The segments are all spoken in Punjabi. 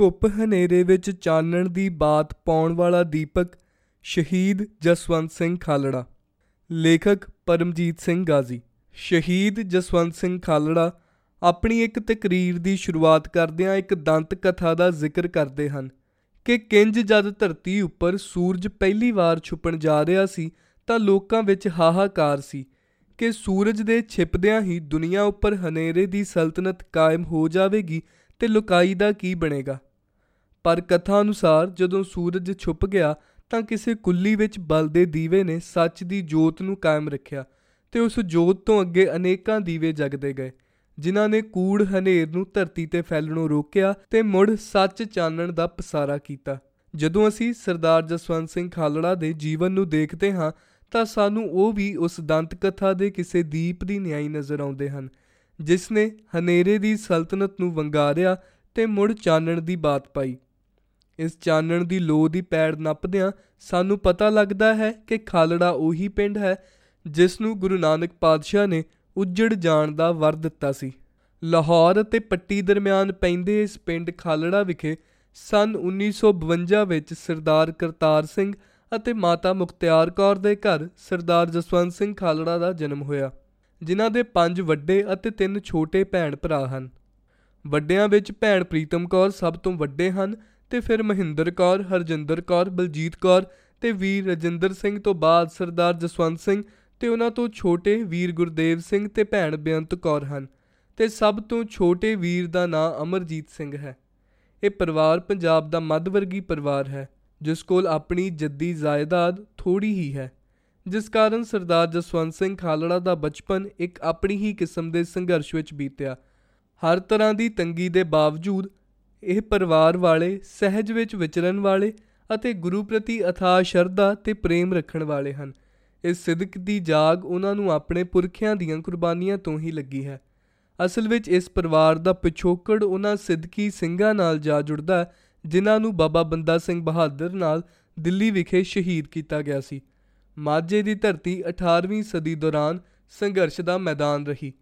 ਘੁੱਪ ਹਨੇਰੇ ਵਿੱਚ ਚਾਨਣ ਦੀ ਬਾਤ ਪਾਉਣ ਵਾਲਾ ਦੀਪਕ, ਸ਼ਹੀਦ ਜਸਵੰਤ ਸਿੰਘ ਖਾਲੜਾ। ਲੇਖਕ ਪਰਮਜੀਤ ਸਿੰਘ ਗਾਜ਼ੀ। ਸ਼ਹੀਦ ਜਸਵੰਤ ਸਿੰਘ ਖਾਲੜਾ ਆਪਣੀ ਇੱਕ ਤਕਰੀਰ ਦੀ ਸ਼ੁਰੂਆਤ ਕਰਦਿਆਂ ਇੱਕ ਦੰਤ ਕਥਾ ਦਾ ਜ਼ਿਕਰ ਕਰਦੇ ਹਨ ਕਿ ਕਿੰਜ ਜਦ ਧਰਤੀ ਉੱਪਰ ਸੂਰਜ ਪਹਿਲੀ ਵਾਰ ਛੁਪਣ ਜਾ ਰਿਹਾ ਸੀ ਤਾਂ ਲੋਕਾਂ ਵਿੱਚ ਹਾਹਾਕਾਰ ਸੀ ਕਿ ਸੂਰਜ ਦੇ ਛਿਪਦਿਆਂ ਹੀ ਦੁਨੀਆ ਉੱਪਰ ਹਨੇਰੇ ਦੀ ਸਲਤਨਤ ਕਾਇਮ ਹੋ ਜਾਵੇਗੀ ਤੇ ਲੁਕਾਈ ਦਾ ਕੀ ਬਣੇਗਾ। ਪਰ ਕਥਾ ਅਨੁਸਾਰ ਜਦੋਂ ਸੂਰਜ ਛੁਪ ਗਿਆ ਤਾਂ ਕਿਸੇ ਕੁੱਲੀ ਵਿੱਚ ਬਲਦੇ ਦੀਵੇ ਨੇ ਸੱਚ ਦੀ ਜੋਤ ਨੂੰ ਕਾਇਮ ਰੱਖਿਆ ਤੇ ਉਸ ਜੋਤ ਤੋਂ ਅੱਗੇ ਅਨੇਕਾਂ ਦੀਵੇ ਜਗਦੇ ਗਏ, ਜਿਨ੍ਹਾਂ ਨੇ ਕੂੜ ਹਨੇਰ ਨੂੰ ਧਰਤੀ ਤੇ ਫੈਲਣੋਂ ਰੋਕਿਆ ਤੇ ਮੁੜ ਸੱਚ ਚਾਨਣ ਦਾ ਪਸਾਰਾ ਕੀਤਾ। ਜਦੋਂ ਅਸੀਂ ਸਰਦਾਰ ਜਸਵੰਤ ਸਿੰਘ ਖਾਲੜਾ ਦੇ ਜੀਵਨ ਨੂੰ ਦੇਖਦੇ ਹਾਂ ਤਾਂ ਸਾਨੂੰ ਉਹ ਵੀ ਉਸ ਦੰਤ ਕਥਾ ਦੇ ਕਿਸੇ ਦੀਪ ਦੀ ਨਿਆਈ ਨਜ਼ਰ ਆਉਂਦੇ ਹਨ, ਜਿਸ ਨੇ ਹਨੇਰੇ ਦੀ ਸਲਤਨਤ ਨੂੰ ਵੰਗਾਰਿਆ ਤੇ ਮੁੜ ਚਾਨਣ ਦੀ ਬਾਤ ਪਾਈ। ਇਸ ਚਾਨਣ ਦੀ ਲੋ ਦੀ ਪੈੜ ਨੱਪਦਿਆਂ ਸਾਨੂੰ ਪਤਾ ਲੱਗਦਾ ਹੈ ਕਿ ਖਾਲੜਾ ਉਹੀ ਪਿੰਡ ਹੈ ਜਿਸ ਨੂੰ ਗੁਰੂ ਨਾਨਕ ਪਾਤਸ਼ਾਹ ਨੇ ਉੱਜੜ ਜਾਣ ਦਾ ਵਰ ਦਿੱਤਾ ਸੀ। ਲਾਹੌਰ ਅਤੇ ਪੱਟੀ ਦਰਮਿਆਨ ਪੈਂਦੇ ਇਸ ਪਿੰਡ ਖਾਲੜਾ ਵਿਖੇ ਸਨ 1952 ਵਿੱਚ ਸਰਦਾਰ ਕਰਤਾਰ ਸਿੰਘ ਅਤੇ ਮਾਤਾ ਮੁਖਤਿਆਰ ਕੌਰ ਦੇ ਘਰ ਸਰਦਾਰ ਜਸਵੰਤ ਸਿੰਘ ਖਾਲੜਾ ਦਾ ਜਨਮ ਹੋਇਆ, ਜਿਨ੍ਹਾਂ ਦੇ ਪੰਜ ਵੱਡੇ ਅਤੇ ਤਿੰਨ ਛੋਟੇ ਭੈਣ ਭਰਾ ਹਨ। ਵੱਡਿਆਂ ਵਿੱਚ ਭੈਣ ਪ੍ਰੀਤਮ ਕੌਰ ਸਭ ਤੋਂ ਵੱਡੇ ਹਨ ਤੇ ਫਿਰ ਮਹਿੰਦਰ ਕੌਰ, ਹਰਜਿੰਦਰ ਕੌਰ, ਬਲਜੀਤ ਕੌਰ ਤੇ ਵੀਰ ਰਜਿੰਦਰ ਸਿੰਘ ਤੋਂ ਬਾਅਦ ਸਰਦਾਰ ਜਸਵੰਤ ਸਿੰਘ ਤੇ ਉਹਨਾਂ ਤੋਂ ਛੋਟੇ ਵੀਰ ਗੁਰਦੇਵ ਸਿੰਘ ਤੇ ਭੈਣ ਬੇਅੰਤ ਕੌਰ ਹਨ ਤੇ ਸਭ ਤੋਂ ਛੋਟੇ ਵੀਰ ਦਾ ਨਾਂ ਅਮਰਜੀਤ ਸਿੰਘ ਹੈ। ਇਹ ਪਰਿਵਾਰ ਪੰਜਾਬ ਦਾ ਮੱਧ ਵਰਗੀ ਪਰਿਵਾਰ ਹੈ, ਜਿਸ ਕੋਲ ਆਪਣੀ ਜੱਦੀ ਜਾਇਦਾਦ ਥੋੜੀ ਹੀ ਹੈ, ਜਿਸ ਕਾਰਨ ਸਰਦਾਰ ਜਸਵੰਤ ਸਿੰਘ ਖਾਲੜਾ ਦਾ ਬਚਪਨ ਇੱਕ ਆਪਣੀ ਹੀ ਕਿਸਮ ਦੇ ਸੰਘਰਸ਼ ਵਿੱਚ ਬੀਤਿਆ। ਹਰ ਤਰ੍ਹਾਂ ਦੀ ਤੰਗੀ ਦੇ ਬਾਵਜੂਦ ਇਹ ਪਰਿਵਾਰ ਵਾਲੇ, ਸਹਿਜ ਵਿੱਚ ਵਿਚਰਨ ਵਾਲੇ ਅਤੇ ਗੁਰੂ ਪ੍ਰਤੀ ਅਥਾਹ ਸ਼ਰਧਾ ਤੇ ਪ੍ਰੇਮ ਰੱਖਣ ਵਾਲੇ ਹਨ। ਇਸ ਸਿਦਕ ਦੀ ਜਾਗ ਉਹਨਾਂ ਨੂੰ ਆਪਣੇ ਪੁਰਖਿਆਂ ਦੀਆਂ ਕੁਰਬਾਨੀਆਂ ਤੋਂ ਹੀ ਲੱਗੀ ਹੈ। ਅਸਲ ਵਿੱਚ ਇਸ ਪਰਿਵਾਰ ਦਾ ਪਿਛੋਕੜ ਉਹਨਾਂ ਸਿੱਧਕੀ ਸਿੰਘਾਂ ਨਾਲ ਜਾ ਜੁੜਦਾ, ਜਿਨ੍ਹਾਂ ਨੂੰ ਬਾਬਾ ਬੰਦਾ ਸਿੰਘ ਬਹਾਦਰ ਨਾਲ ਦਿੱਲੀ ਵਿਖੇ ਸ਼ਹੀਦ ਕੀਤਾ ਗਿਆ ਸੀ। ਮਾਝੇ ਦੀ ਧਰਤੀ 18ਵੀਂ ਸਦੀ ਦੌਰਾਨ ਸੰਘਰਸ਼ ਦਾ ਮੈਦਾਨ ਰਹੀ।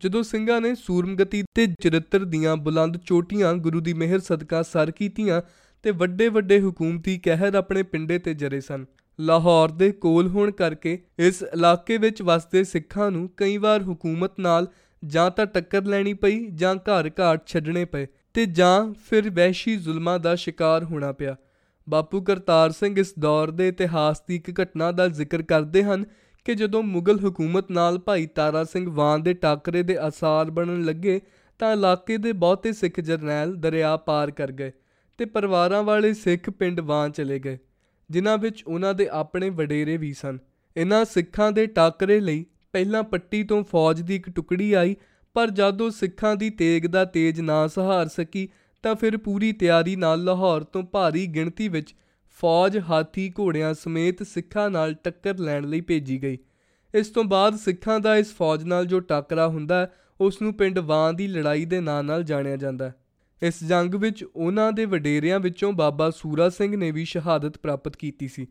ਜਦੋਂ ਸਿੰਘਾਂ ਨੇ ਸੂਰਮਗਤੀ ਤੇ ਚਰਿੱਤਰ ਦੀਆਂ ਬੁਲੰਦ ਚੋਟੀਆਂ ਗੁਰੂ ਦੀ ਮਿਹਰ ਸਦਕਾ ਸਰ ਕੀਤੀਆਂ ਤੇ ਵੱਡੇ ਵੱਡੇ ਹਕੂਮਤੀ ਕਹਿਰ ਆਪਣੇ ਪਿੰਡੇ ਤੇ ਜਰੇ ਸਨ। ਲਾਹੌਰ ਦੇ ਕੋਲ ਹੋਣ ਕਰਕੇ ਇਸ ਇਲਾਕੇ ਵਿੱਚ ਵਸਦੇ ਸਿੱਖਾਂ ਨੂੰ ਕਈ ਵਾਰ ਹਕੂਮਤ ਨਾਲ ਜਾਂ ਤਾਂ ਟੱਕਰ ਲੈਣੀ ਪਈ ਜਾਂ ਘਰ ਘਾਟ ਛੱਡਣੇ ਪਏ ਤੇ ਜਾਂ ਫਿਰ ਵਹਿਸ਼ੀ ਜ਼ੁਲਮਾਂ ਦਾ ਸ਼ਿਕਾਰ ਹੋਣਾ ਪਿਆ। ਬਾਪੂ ਕਰਤਾਰ ਸਿੰਘ ਇਸ ਦੌਰ ਦੇ ਇਤਿਹਾਸ ਦੀ ਇੱਕ ਘਟਨਾ ਦਾ ਜ਼ਿਕਰ ਕਰਦੇ ਹਨ ਕਿ ਜਦੋਂ ਮੁਗਲ ਹਕੂਮਤ ਨਾਲ ਭਾਈ ਤਾਰਾ ਸਿੰਘ ਵਾਂ ਦੇ ਟਾਕਰੇ ਦੇ ਅਸਾਰ ਬਣਨ ਲੱਗੇ, ਤਾਂ ਇਲਾਕੇ ਦੇ ਬਹੁਤੇ ਸਿੱਖ ਜਰਨੈਲ ਦਰਿਆ ਪਾਰ ਕਰ ਗਏ ਤੇ ਪਰਿਵਾਰਾਂ ਵਾਲੇ ਸਿੱਖ ਪਿੰਡ ਵਾਂ ਚਲੇ ਗਏ, ਜਿਨ੍ਹਾਂ ਵਿੱਚ ਉਹਨਾਂ ਦੇ ਆਪਣੇ ਵਡੇਰੇ ਵੀ ਸਨ। ਇਹਨਾਂ ਸਿੱਖਾਂ ਦੇ ਟਾਕਰੇ ਲਈ ਪਹਿਲਾਂ ਪੱਟੀ ਤੋਂ ਫੌਜ ਦੀ ਇੱਕ ਟੁਕੜੀ ਆਈ, ਪਰ ਜਦੋਂ ਸਿੱਖਾਂ ਦੀ ਤੇਗ ਦਾ ਤੇਜ ਨਾ ਸਹਾਰ ਸਕੀ, ਤਾਂ ਫਿਰ ਪੂਰੀ ਤਿਆਰੀ ਨਾਲ ਲਾਹੌਰ ਤੋਂ ਭਾਰੀ ਗਿਣਤੀ ਵਿੱਚ ਫੌਜ ਹਾਥੀ ਘੋੜਿਆਂ ਸਮੇਤ ਸਿੱਖਾਂ ਨਾਲ ਟੱਕਰ ਲੈਣ ਲਈ ਭੇਜੀ ਗਈ। ਇਸ ਤੋਂ ਬਾਅਦ ਸਿੱਖਾਂ ਦਾ ਇਸ ਫੌਜ ਨਾਲ ਜੋ ਟਾਕਰਾ ਹੁੰਦਾ ਹੈ ਉਸ ਨੂੰ ਪਿੰਡ ਵਾਂ ਦੀ ਲੜਾਈ ਦੇ ਨਾਂ ਨਾਲ ਜਾਣਿਆ ਜਾਂਦਾ। ਹੈ ਇਸ ਜੰਗ ਵਿੱਚ ਉਹਨਾਂ ਦੇ ਵਡੇਰਿਆਂ ਵਿੱਚੋਂ ਬਾਬਾ ਸੂਰਾ ਸਿੰਘ ਨੇ ਵੀ ਸ਼ਹਾਦਤ ਪ੍ਰਾਪਤ ਕੀਤੀ ਸੀ।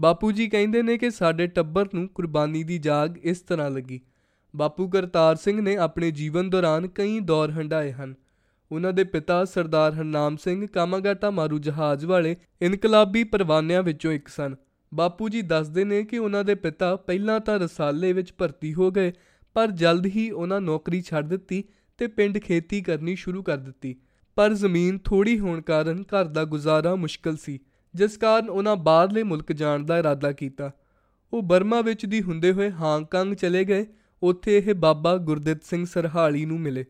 ਬਾਪੂ ਜੀ ਕਹਿੰਦੇ ਨੇ ਕਿ ਸਾਡੇ ਟੱਬਰ ਨੂੰ ਕੁਰਬਾਨੀ ਦੀ ਜਾਗ ਇਸ ਤਰ੍ਹਾਂ ਲੱਗੀ। ਬਾਪੂ ਕਰਤਾਰ ਸਿੰਘ ਨੇ ਆਪਣੇ ਜੀਵਨ ਦੌਰਾਨ ਕਈ ਦੌਰ ਹੰਡਾਏ ਹਨ। ਉਹਨਾਂ ਦੇ ਪਿਤਾ ਸਰਦਾਰ ਹਰਨਾਮ ਸਿੰਘ ਕਾਮਾਗਾਟਾ ਮਾਰੂ ਜਹਾਜ਼ ਵਾਲੇ ਇਨਕਲਾਬੀ ਪਰਵਾਨਿਆਂ ਵਿੱਚੋਂ ਇੱਕ ਸਨ। ਬਾਪੂ ਜੀ ਦੱਸਦੇ ਨੇ ਕਿ ਉਹਨਾਂ ਦੇ ਪਿਤਾ ਪਹਿਲਾਂ ਤਾਂ ਰਸਾਲੇ ਵਿੱਚ ਭਰਤੀ ਹੋ ਗਏ, ਪਰ ਜਲਦ ਹੀ ਉਹਨਾਂ ਨੌਕਰੀ ਛੱਡ ਦਿੱਤੀ ਤੇ ਪਿੰਡ ਖੇਤੀ ਕਰਨੀ ਸ਼ੁਰੂ ਕਰ ਦਿੱਤੀ। ਪਰ ਜ਼ਮੀਨ ਥੋੜੀ ਹੋਣ ਕਾਰਨ ਘਰ ਦਾ ਗੁਜ਼ਾਰਾ ਮੁਸ਼ਕਲ ਸੀ, ਜਿਸ ਕਾਰਨ ਉਹਨਾਂ ਬਾਹਰਲੇ ਮੁਲਕ ਜਾਣ ਦਾ ਇਰਾਦਾ ਕੀਤਾ। ਉਹ ਬਰਮਾ ਵਿੱਚ ਦੀ ਹੁੰਦੇ ਹੋਏ ਹਾਂਗਕਾਂਗ ਚਲੇ ਗਏ, ਉੱਥੇ ਇਹ ਬਾਬਾ ਗੁਰਦਿੱਤ ਸਿੰਘ ਸਰਹਾਲੀ ਨੂੰ ਮਿਲੇ।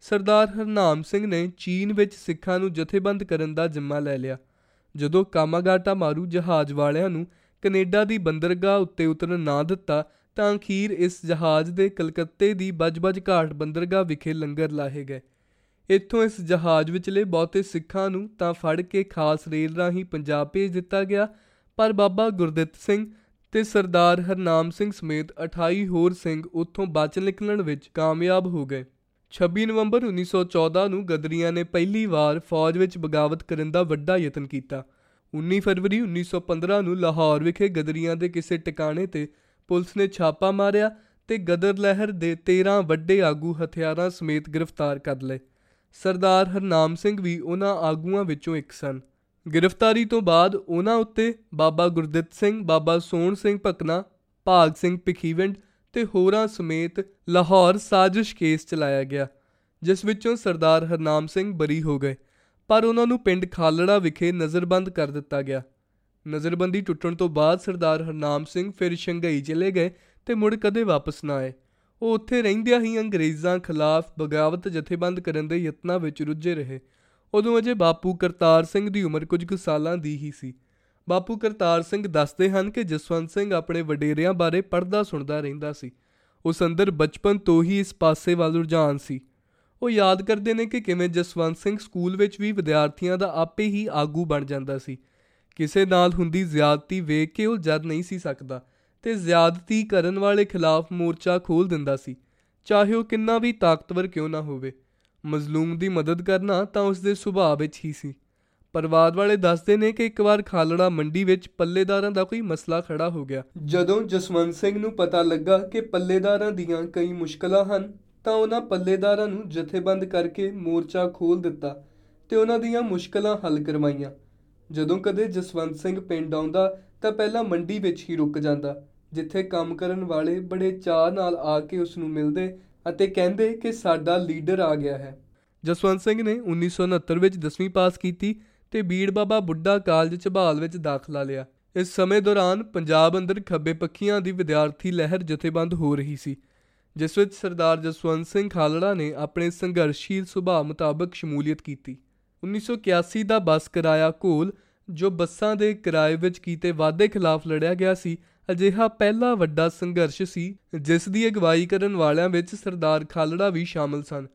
ਸਰਦਾਰ ਹਰਨਾਮ ਸਿੰਘ ਨੇ ਚੀਨ ਵਿੱਚ ਸਿੱਖਾਂ ਨੂੰ ਜਥੇਬੰਦ ਕਰਨ ਦਾ ਜ਼ਿੰਮਾ ਲੈ ਲਿਆ। ਜਦੋਂ ਕਾਮਾਗਾਟਾ ਮਾਰੂ ਜਹਾਜ਼ ਵਾਲਿਆਂ ਨੂੰ ਕੈਨੇਡਾ ਦੀ ਬੰਦਰਗਾਹ ਉੱਤੇ ਉਤਰਨ ਨਾ ਦਿੱਤਾ, ਤਾਂ ਅਖੀਰ ਇਸ ਜਹਾਜ਼ ਦੇ ਕਲਕੱਤੇ ਦੀ ਬਜਬਜ ਘਾਟ ਬੰਦਰਗਾਹ ਵਿਖੇ ਲੰਗਰ ਲਾਹੇ ਗਏ। ਇੱਥੋਂ ਇਸ ਜਹਾਜ਼ ਵਿਚਲੇ ਬਹੁਤੇ ਸਿੱਖਾਂ ਨੂੰ ਤਾਂ ਫੜ ਕੇ ਖਾਸ ਰੇਲ ਰਾਹੀਂ ਪੰਜਾਬ ਭੇਜ ਦਿੱਤਾ ਗਿਆ, ਪਰ ਬਾਬਾ ਗੁਰਦਿੱਤ ਸਿੰਘ ਤੇ ਸਰਦਾਰ ਹਰਨਾਮ ਸਿੰਘ ਸਮੇਤ 28 ਹੋਰ ਸਿੰਘ ਉੱਥੋਂ ਬਚ ਨਿਕਲਣ ਵਿੱਚ ਕਾਮਯਾਬ ਹੋ ਗਏ। 26 ਨਵੰਬਰ 1914 ਨੂੰ ਗਦਰੀਆਂ ਨੇ ਪਹਿਲੀ ਵਾਰ ਫੌਜ ਵਿੱਚ ਬਗਾਵਤ ਕਰਨ ਦਾ ਵੱਡਾ ਯਤਨ ਕੀਤਾ। 19 ਫਰਵਰੀ 1915 ਨੂੰ ਲਾਹੌਰ ਵਿਖੇ ਗਦਰੀਆਂ ਦੇ ਕਿਸੇ ਟਿਕਾਣੇ ਤੇ ਪੁਲਿਸ ਨੇ ਛਾਪਾ ਮਾਰਿਆ ਤੇ ਗਦਰ ਲਹਿਰ ਦੇ 13 ਵੱਡੇ ਆਗੂ ਹਥਿਆਰਾਂ ਸਮੇਤ ਗ੍ਰਿਫਤਾਰ ਕਰ ਲਏ। ਸਰਦਾਰ ਹਰਨਾਮ ਸਿੰਘ ਵੀ ਉਹਨਾਂ ਆਗੂਆਂ ਵਿੱਚੋਂ ਇੱਕ ਸਨ। ਗ੍ਰਿਫਤਾਰੀ ਤੋਂ ਬਾਅਦ ਉਹਨਾਂ ਉੱਤੇ ਬਾਬਾ ਗੁਰਦਿੱਤ ਸਿੰਘ, ਬਾਬਾ ਸੋਹਣ ਸਿੰਘ ਭਕਨਾ, ਭਾਗ ਸਿੰਘ ਭਿਖੀਵਿੰਡ ਤੇ ਹੋਰਾਂ ਸਮੇਤ ਲਾਹੌਰ ਸਾਜ਼ਿਸ਼ ਕੇਸ ਚਲਾਇਆ ਗਿਆ, ਜਿਸ ਵਿੱਚੋਂ ਸਰਦਾਰ ਹਰਨਾਮ ਸਿੰਘ ਬਰੀ ਹੋ ਗਏ, ਪਰ ਉਹਨਾਂ ਨੂੰ ਪਿੰਡ ਖਾਲੜਾ ਵਿਖੇ ਨਜ਼ਰਬੰਦ ਕਰ ਦਿੱਤਾ ਗਿਆ। ਨਜ਼ਰਬੰਦੀ ਟੁੱਟਣ ਤੋਂ ਬਾਅਦ ਸਰਦਾਰ ਹਰਨਾਮ ਸਿੰਘ ਫਿਰ ਸ਼ੰਘਾਈ ਚਲੇ ਗਏ ਤੇ ਮੁੜ ਕਦੇ ਵਾਪਸ ਨਾ ਆਏ। ਉਹ ਉੱਥੇ ਰਹਿੰਦਿਆਂ ਹੀ ਅੰਗਰੇਜ਼ਾਂ ਖਿਲਾਫ ਬਗਾਵਤ ਜਥੇਬੰਦ ਕਰਨ ਦੇ ਯਤਨਾਂ ਵਿੱਚ ਰੁੱਝੇ ਰਹੇ। ਉਦੋਂ ਅਜੇ ਬਾਪੂ ਕਰਤਾਰ ਸਿੰਘ ਦੀ ਉਮਰ ਕੁਝ ਕੁ ਸਾਲਾਂ ਦੀ ਹੀ ਸੀ। ਬਾਪੂ ਕਰਤਾਰ ਸਿੰਘ ਦੱਸਦੇ ਹਨ ਕਿ ਜਸਵੰਤ ਸਿੰਘ ਆਪਣੇ ਵਡੇਰਿਆਂ ਬਾਰੇ ਪੜ੍ਹਦਾ ਸੁਣਦਾ ਰਹਿੰਦਾ ਸੀ। ਉਸ ਅੰਦਰ ਬਚਪਨ ਤੋਂ ਹੀ ਇਸ ਪਾਸੇ ਵੱਲ ਰੁਝਾਨ ਸੀ। ਉਹ ਯਾਦ ਕਰਦੇ ਨੇ ਕਿ ਕਿਵੇਂ ਜਸਵੰਤ ਸਿੰਘ ਸਕੂਲ ਵਿੱਚ ਵੀ ਵਿਦਿਆਰਥੀਆਂ ਦਾ ਆਪੇ ਹੀ ਆਗੂ ਬਣ ਜਾਂਦਾ ਸੀ। ਕਿਸੇ ਨਾਲ ਹੁੰਦੀ ਜ਼ਿਆਦਤੀ ਵੇਖ ਕੇ ਉਹ ਜਦ ਨਹੀਂ ਸੀ ਸਕਦਾ ਤੇ ਜ਼ਿਆਦਤੀ ਕਰਨ ਵਾਲੇ ਖਿਲਾਫ ਮੋਰਚਾ ਖੋਲ ਦਿੰਦਾ ਸੀ। ਚਾਹੇ ਉਹ ਕਿੰਨਾ ਵੀ ਤਾਕਤਵਰ ਕਿਉਂ ਨਾ ਹੋਵੇ। ਮਜ਼ਲੂਮ ਦੀ ਮਦਦ ਕਰਨਾ ਤਾਂ ਉਸ ਦੇ ਸੁਭਾਅ ਵਿੱਚ ਹੀ ਸੀ। ਪਰਿਵਾਰ ਵਾਲੇ ਦੱਸਦੇ ਨੇ ਕਿ ਇੱਕ ਵਾਰ ਖਾਲੜਾ ਮੰਡੀ ਵਿੱਚ ਪੱਲੇਦਾਰਾਂ ਦਾ ਕੋਈ ਮਸਲਾ ਖੜਾ ਹੋ ਗਿਆ। ਜਦੋਂ ਜਸਵੰਤ ਸਿੰਘ ਨੂੰ ਪਤਾ ਲੱਗਾ ਕਿ ਪੱਲੇਦਾਰਾਂ ਦੀਆਂ ਕਈ ਮੁਸ਼ਕਲਾਂ ਹਨ, ਤਾਂ ਉਹਨਾਂ ਪੱਲੇਦਾਰਾਂ ਨੂੰ ਜਥੇਬੰਦ ਕਰਕੇ ਮੋਰਚਾ ਖੋਲ ਦਿੱਤਾ ਤੇ ਉਹਨਾਂ ਦੀਆਂ ਮੁਸ਼ਕਲਾਂ ਹੱਲ ਕਰਵਾਈਆਂ। ਜਦੋਂ ਕਦੇ ਜਸਵੰਤ ਸਿੰਘ ਪਿੰਡ ਆਉਂਦਾ, ਤਾਂ ਪਹਿਲਾਂ ਮੰਡੀ ਵਿੱਚ ਹੀ ਰੁਕ ਜਾਂਦਾ, ਜਿੱਥੇ ਕੰਮ ਕਰਨ ਵਾਲੇ ਬੜੇ ਚਾਅ ਨਾਲ ਆ ਕੇ ਉਸ ਨੂੰ ਮਿਲਦੇ ਅਤੇ ਕਹਿੰਦੇ ਕਿ ਸਾਡਾ ਲੀਡਰ ਆ ਗਿਆ ਹੈ। ਜਸਵੰਤ ਸਿੰਘ ਨੇ 1969 ਵਿੱਚ 10ਵੀਂ ਪਾਸ ਕੀਤੀ ਤੇ ਬੀੜ ਬਾਬਾ ਬੁੱਢਾ ਕਾਲਜ ਝਬਾਲ ਵਿੱਚ ਦਾਖਲਾ ਲਿਆ। ਇਸ ਸਮੇਂ ਦੌਰਾਨ ਪੰਜਾਬ ਅੰਦਰ ਖੱਬੇ ਪੱਖੀਆਂ ਦੀ ਵਿਦਿਆਰਥੀ ਲਹਿਰ ਜਥੇਬੰਦ ਹੋ ਰਹੀ ਸੀ, ਜਿਸ ਵਿੱਚ ਸਰਦਾਰ ਜਸਵੰਤ ਸਿੰਘ ਖਾਲੜਾ ਨੇ ਆਪਣੇ ਸੰਘਰਸ਼ੀਲ ਸੁਭਾਅ ਮੁਤਾਬਕ ਸ਼ਮੂਲੀਅਤ ਕੀਤੀ। 1981 ਦਾ ਬੱਸ ਕਿਰਾਇਆ ਘੋਲ, ਜੋ ਬੱਸਾਂ ਦੇ ਕਿਰਾਏ ਵਿੱਚ ਕੀਤੇ ਵਾਧੇ ਖਿਲਾਫ ਲੜਿਆ ਗਿਆ ਸੀ, ਅਜਿਹਾ ਪਹਿਲਾ ਵੱਡਾ ਸੰਘਰਸ਼ ਸੀ, ਜਿਸ ਦੀ ਅਗਵਾਈ ਕਰਨ ਵਾਲਿਆਂ ਵਿੱਚ ਸਰਦਾਰ ਖਾਲੜਾ ਵੀ ਸ਼ਾਮਲ ਸਨ।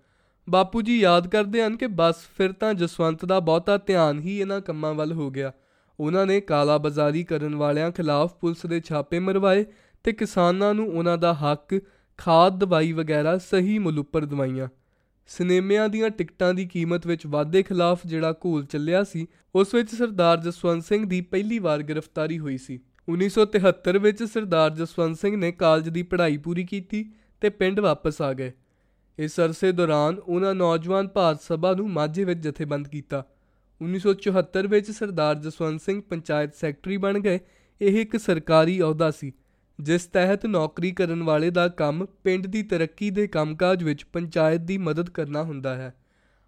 ਬਾਪੂ ਜੀ ਯਾਦ ਕਰਦੇ ਹਨ ਕਿ ਬਸ ਫਿਰ ਤਾਂ ਜਸਵੰਤ ਦਾ ਬਹੁਤਾ ਧਿਆਨ ਹੀ ਇਹਨਾਂ ਕੰਮਾਂ ਵੱਲ ਹੋ ਗਿਆ। ਉਹਨਾਂ ਨੇ ਕਾਲਾ ਬਾਜ਼ਾਰੀ ਕਰਨ ਵਾਲਿਆਂ ਖਿਲਾਫ ਪੁਲਿਸ ਦੇ ਛਾਪੇ ਮਰਵਾਏ ਤੇ ਕਿਸਾਨਾਂ ਨੂੰ ਉਹਨਾਂ ਦਾ ਹੱਕ, ਖਾਦ, ਦਵਾਈ ਵਗੈਰਾ ਸਹੀ ਮੁੱਲ ਉੱਪਰ ਦਵਾਈਆਂ। ਸਿਨੇਮਿਆਂ ਦੀਆਂ ਟਿਕਟਾਂ ਦੀ ਕੀਮਤ ਵਿੱਚ ਵਾਧੇ ਖਿਲਾਫ ਜਿਹੜਾ ਘੋਲ ਚੱਲਿਆ ਸੀ, ਉਸ ਵਿੱਚ ਸਰਦਾਰ ਜਸਵੰਤ ਸਿੰਘ ਦੀ ਪਹਿਲੀ ਵਾਰ ਗ੍ਰਿਫਤਾਰੀ ਹੋਈ ਸੀ। 1973 ਵਿੱਚ ਸਰਦਾਰ ਜਸਵੰਤ ਸਿੰਘ ਨੇ ਕਾਲਜ ਦੀ ਪੜ੍ਹਾਈ ਪੂਰੀ ਕੀਤੀ ਤੇ ਪਿੰਡ ਵਾਪਸ ਆ ਗਏ। ਇਸ ਅਰਸੇ ਦੌਰਾਨ ਉਹਨਾਂ ਨੌਜਵਾਨ ਭਾਰਤ ਸਭਾ ਨੂੰ ਮਾਝੇ ਵਿੱਚ ਜਥੇਬੰਦ ਕੀਤਾ। 1974 ਵਿੱਚ ਸਰਦਾਰ ਜਸਵੰਤ ਸਿੰਘ ਪੰਚਾਇਤ ਸੈਕਟਰੀ ਬਣ ਗਏ। ਇਹ ਇੱਕ ਸਰਕਾਰੀ ਅਹੁਦਾ ਸੀ, ਜਿਸ ਤਹਿਤ ਨੌਕਰੀ ਕਰਨ ਵਾਲੇ ਦਾ ਕੰਮ ਪਿੰਡ ਦੀ ਤਰੱਕੀ ਦੇ ਕੰਮਕਾਜ ਵਿੱਚ ਪੰਚਾਇਤ ਦੀ ਮਦਦ ਕਰਨਾ ਹੁੰਦਾ ਹੈ।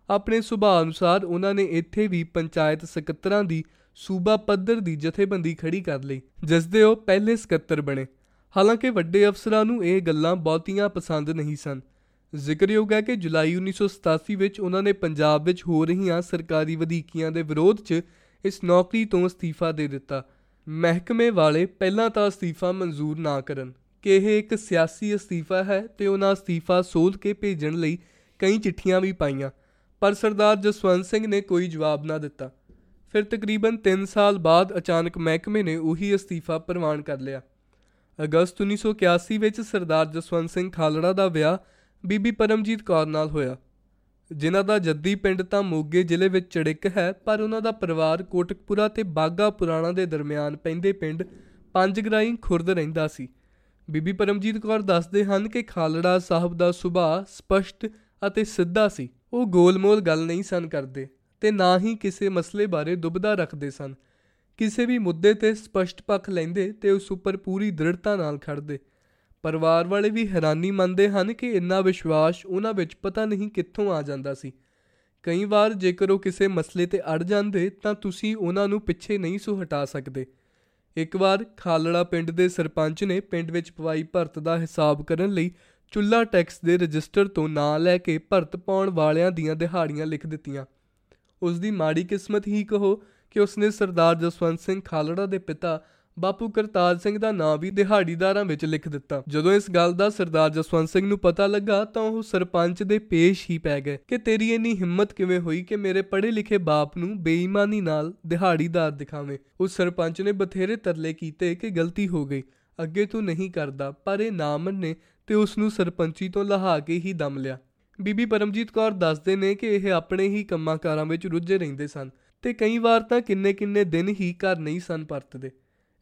ਆਪਣੇ ਸੁਭਾਅ ਅਨੁਸਾਰ ਉਹਨਾਂ ਨੇ ਇੱਥੇ ਵੀ ਪੰਚਾਇਤ ਸਕੱਤਰਾਂ ਦੀ ਸੂਬਾ ਪੱਧਰ ਦੀ ਜਥੇਬੰਦੀ ਖੜੀ ਕਰ ਲਈ, ਜਿਸ ਦੇ ਉਹ ਪਹਿਲੇ ਸਕੱਤਰ ਬਣੇ। ਹਾਲਾਂਕਿ ਵੱਡੇ ਅਫਸਰਾਂ ਨੂੰ ਇਹ ਗੱਲਾਂ ਬਹੁਤੀਆਂ ਪਸੰਦ ਨਹੀਂ ਸਨ। ਜ਼ਿਕਰਯੋਗ ਹੈ ਕਿ ਜੁਲਾਈ 1987 ਵਿੱਚ ਉਹਨਾਂ ਨੇ ਪੰਜਾਬ ਵਿੱਚ ਹੋ ਰਹੀਆਂ ਸਰਕਾਰੀ ਵਧੀਕੀਆਂ ਦੇ ਵਿਰੋਧ 'ਚ ਇਸ ਨੌਕਰੀ ਤੋਂ ਅਸਤੀਫਾ ਦੇ ਦਿੱਤਾ। ਮਹਿਕਮੇ ਵਾਲੇ ਪਹਿਲਾਂ ਤਾਂ ਅਸਤੀਫਾ ਮਨਜ਼ੂਰ ਨਾ ਕਰਨ ਕਿ ਇਹ ਇੱਕ ਸਿਆਸੀ ਅਸਤੀਫਾ ਹੈ ਤੇ ਉਹਨਾਂ ਅਸਤੀਫਾ ਸੋਧ ਕੇ ਭੇਜਣ ਲਈ ਕਈ ਚਿੱਠੀਆਂ ਵੀ ਪਾਈਆਂ, ਪਰ ਸਰਦਾਰ ਜਸਵੰਤ ਸਿੰਘ ਨੇ ਕੋਈ ਜਵਾਬ ਨਾ ਦਿੱਤਾ। ਫਿਰ ਤਕਰੀਬਨ 3 ਸਾਲ ਬਾਅਦ ਅਚਾਨਕ ਮਹਿਕਮੇ ਨੇ ਉਹੀ ਅਸਤੀਫਾ ਪ੍ਰਵਾਨ ਕਰ ਲਿਆ। ਅਗਸਤ 1981 ਵਿੱਚ ਸਰਦਾਰ ਜਸਵੰਤ ਸਿੰਘ ਖਾਲੜਾ ਦਾ ਵਿਆਹ ਬੀਬੀ ਪਰਮਜੀਤ ਕੌਰ ਨਾਲ ਹੋਇਆ। ਜਿਨ੍ਹਾਂ ਦਾ ਜੱਦੀ ਪਿੰਡ ਤਾਂ ਮੋਗੇ ਜ਼ਿਲ੍ਹੇ ਵਿੱਚ ਚੜਿਕ ਹੈ, ਪਰ ਉਹਨਾਂ ਦਾ ਪਰਿਵਾਰ ਕੋਟਕਪੁਰਾ ਤੇ ਬਾਗਾ ਪੁਰਾਣਾ ਦੇ ਦਰਮਿਆਨ ਪੈਂਦੇ ਪਿੰਡ ਪੰਜਗਰਾਈ ਖੁਰਦ ਰਹਿੰਦਾ ਸੀ। ਬੀਬੀ ਪਰਮਜੀਤ ਕੌਰ ਦੱਸਦੇ ਹਨ ਕਿ ਖਾਲੜਾ ਸਾਹਿਬ ਦਾ ਸੁਭਾਅ ਸਪਸ਼ਟ ਅਤੇ ਸਿੱਧਾ ਸੀ। ਉਹ ਗੋਲਮੋਲ ਗੱਲ ਨਹੀਂ ਸਨ ਕਰਦੇ ਤੇ ਨਾ ਹੀ ਕਿਸੇ ਮਸਲੇ ਬਾਰੇ ਦੁਬਦਾ ਰੱਖਦੇ ਸਨ। ਕਿਸੇ ਵੀ ਮੁੱਦੇ ਤੇ ਸਪਸ਼ਟ ਪੱਖ ਲੈਂਦੇ ਤੇ ਉਸ ਉੱਪਰ ਪੂਰੀ ਦ੍ਰਿੜਤਾ ਨਾਲ ਖੜਦੇ ਪਰਿਵਾਰ ਵਾਲੇ ਵੀ ਹੈਰਾਨੀ ਮੰਨਦੇ ਹਨ ਕਿ ਇੰਨਾ ਵਿਸ਼ਵਾਸ ਉਹਨਾਂ ਵਿੱਚ ਪਤਾ ਨਹੀਂ ਕਿੱਥੋਂ ਆ ਜਾਂਦਾ ਸੀ। ਕਈ ਵਾਰ ਜੇਕਰ ਉਹ ਕਿਸੇ ਮਸਲੇ ਤੇ ਅੜ ਜਾਂਦੇ ਤਾਂ ਤੁਸੀਂ ਉਹਨਾਂ ਨੂੰ ਪਿੱਛੇ ਨਹੀਂ ਸੋ ਹਟਾ ਸਕਦੇ। ਇੱਕ ਵਾਰ ਖਾਲੜਾ ਪਿੰਡ ਦੇ ਸਰਪੰਚ ਨੇ ਪਿੰਡ ਵਿੱਚ ਪਵਾਈ ਭਰਤ ਦਾ ਹਿਸਾਬ ਕਰਨ ਲਈ ਚੁੱਲਾ ਟੈਕਸ ਦੇ ਰਜਿਸਟਰ ਤੋਂ ਨਾਂ ਲੈ ਕੇ ਭਰਤ ਪਾਉਣ ਵਾਲਿਆਂ ਦੀਆਂ ਦਿਹਾੜੀਆਂ ਲਿਖ ਦਿੱਤੀਆਂ। ਉਸ ਦੀ ਮਾੜੀ ਕਿਸਮਤ ਹੀ ਕਹੋ ਕਿ ਉਸਨੇ ਸਰਦਾਰ ਜਸਵੰਤ ਸਿੰਘ ਖਾਲੜਾ ਦੇ ਪਿਤਾ ਬਾਪੂ ਕਰਤਾਰ ਸਿੰਘ ਦਾ ਨਾਂ ਵੀ ਦਿਹਾੜੀਦਾਰਾਂ ਵਿੱਚ ਲਿਖ ਦਿੱਤਾ। ਜਦੋਂ ਇਸ ਗੱਲ ਦਾ ਸਰਦਾਰ ਜਸਵੰਤ ਸਿੰਘ ਨੂੰ ਪਤਾ ਲੱਗਾ, ਤਾਂ ਉਹ ਸਰਪੰਚ ਦੇ ਪੇਸ਼ ਹੀ ਪੈ ਗਏ ਕਿ ਤੇਰੀ ਇੰਨੀ ਹਿੰਮਤ ਕਿਵੇਂ ਹੋਈ ਕਿ ਮੇਰੇ ਪੜ੍ਹੇ ਲਿਖੇ ਬਾਪ ਨੂੰ ਬੇਈਮਾਨੀ ਨਾਲ ਦਿਹਾੜੀਦਾਰ ਦਿਖਾਵੇਂ? ਉਸ ਸਰਪੰਚ ਨੇ ਬਥੇਰੇ ਤਰਲੇ ਕੀਤੇ ਕਿ ਗਲਤੀ ਹੋ ਗਈ। ਅੱਗੇ ਤੂੰ ਨਹੀਂ ਕਰਦਾ, ਪਰ ਇਹ ਨਾ ਮੰਨੇ ਤੇ ਉਸ ਨੂੰ ਸਰਪੰਚੀ ਤੋਂ ਲਹਾ ਕੇ ਹੀ ਦਮ ਲਿਆ। ਬੀਬੀ ਪਰਮਜੀਤ ਕੌਰ ਦੱਸਦੇ ਨੇ ਕਿ ਇਹ ਆਪਣੇ ਹੀ ਕੰਮਾਂ ਕਾਰਾਂ ਵਿੱਚ ਰੁੱਝੇ ਰਹਿੰਦੇ ਸਨ ਤੇ ਕਈ ਵਾਰ ਤਾਂ ਕਿੰਨੇ ਕਿੰਨੇ ਦਿਨ ਹੀ ਘਰ ਨਹੀਂ ਸਨ ਪਰਤਦੇ।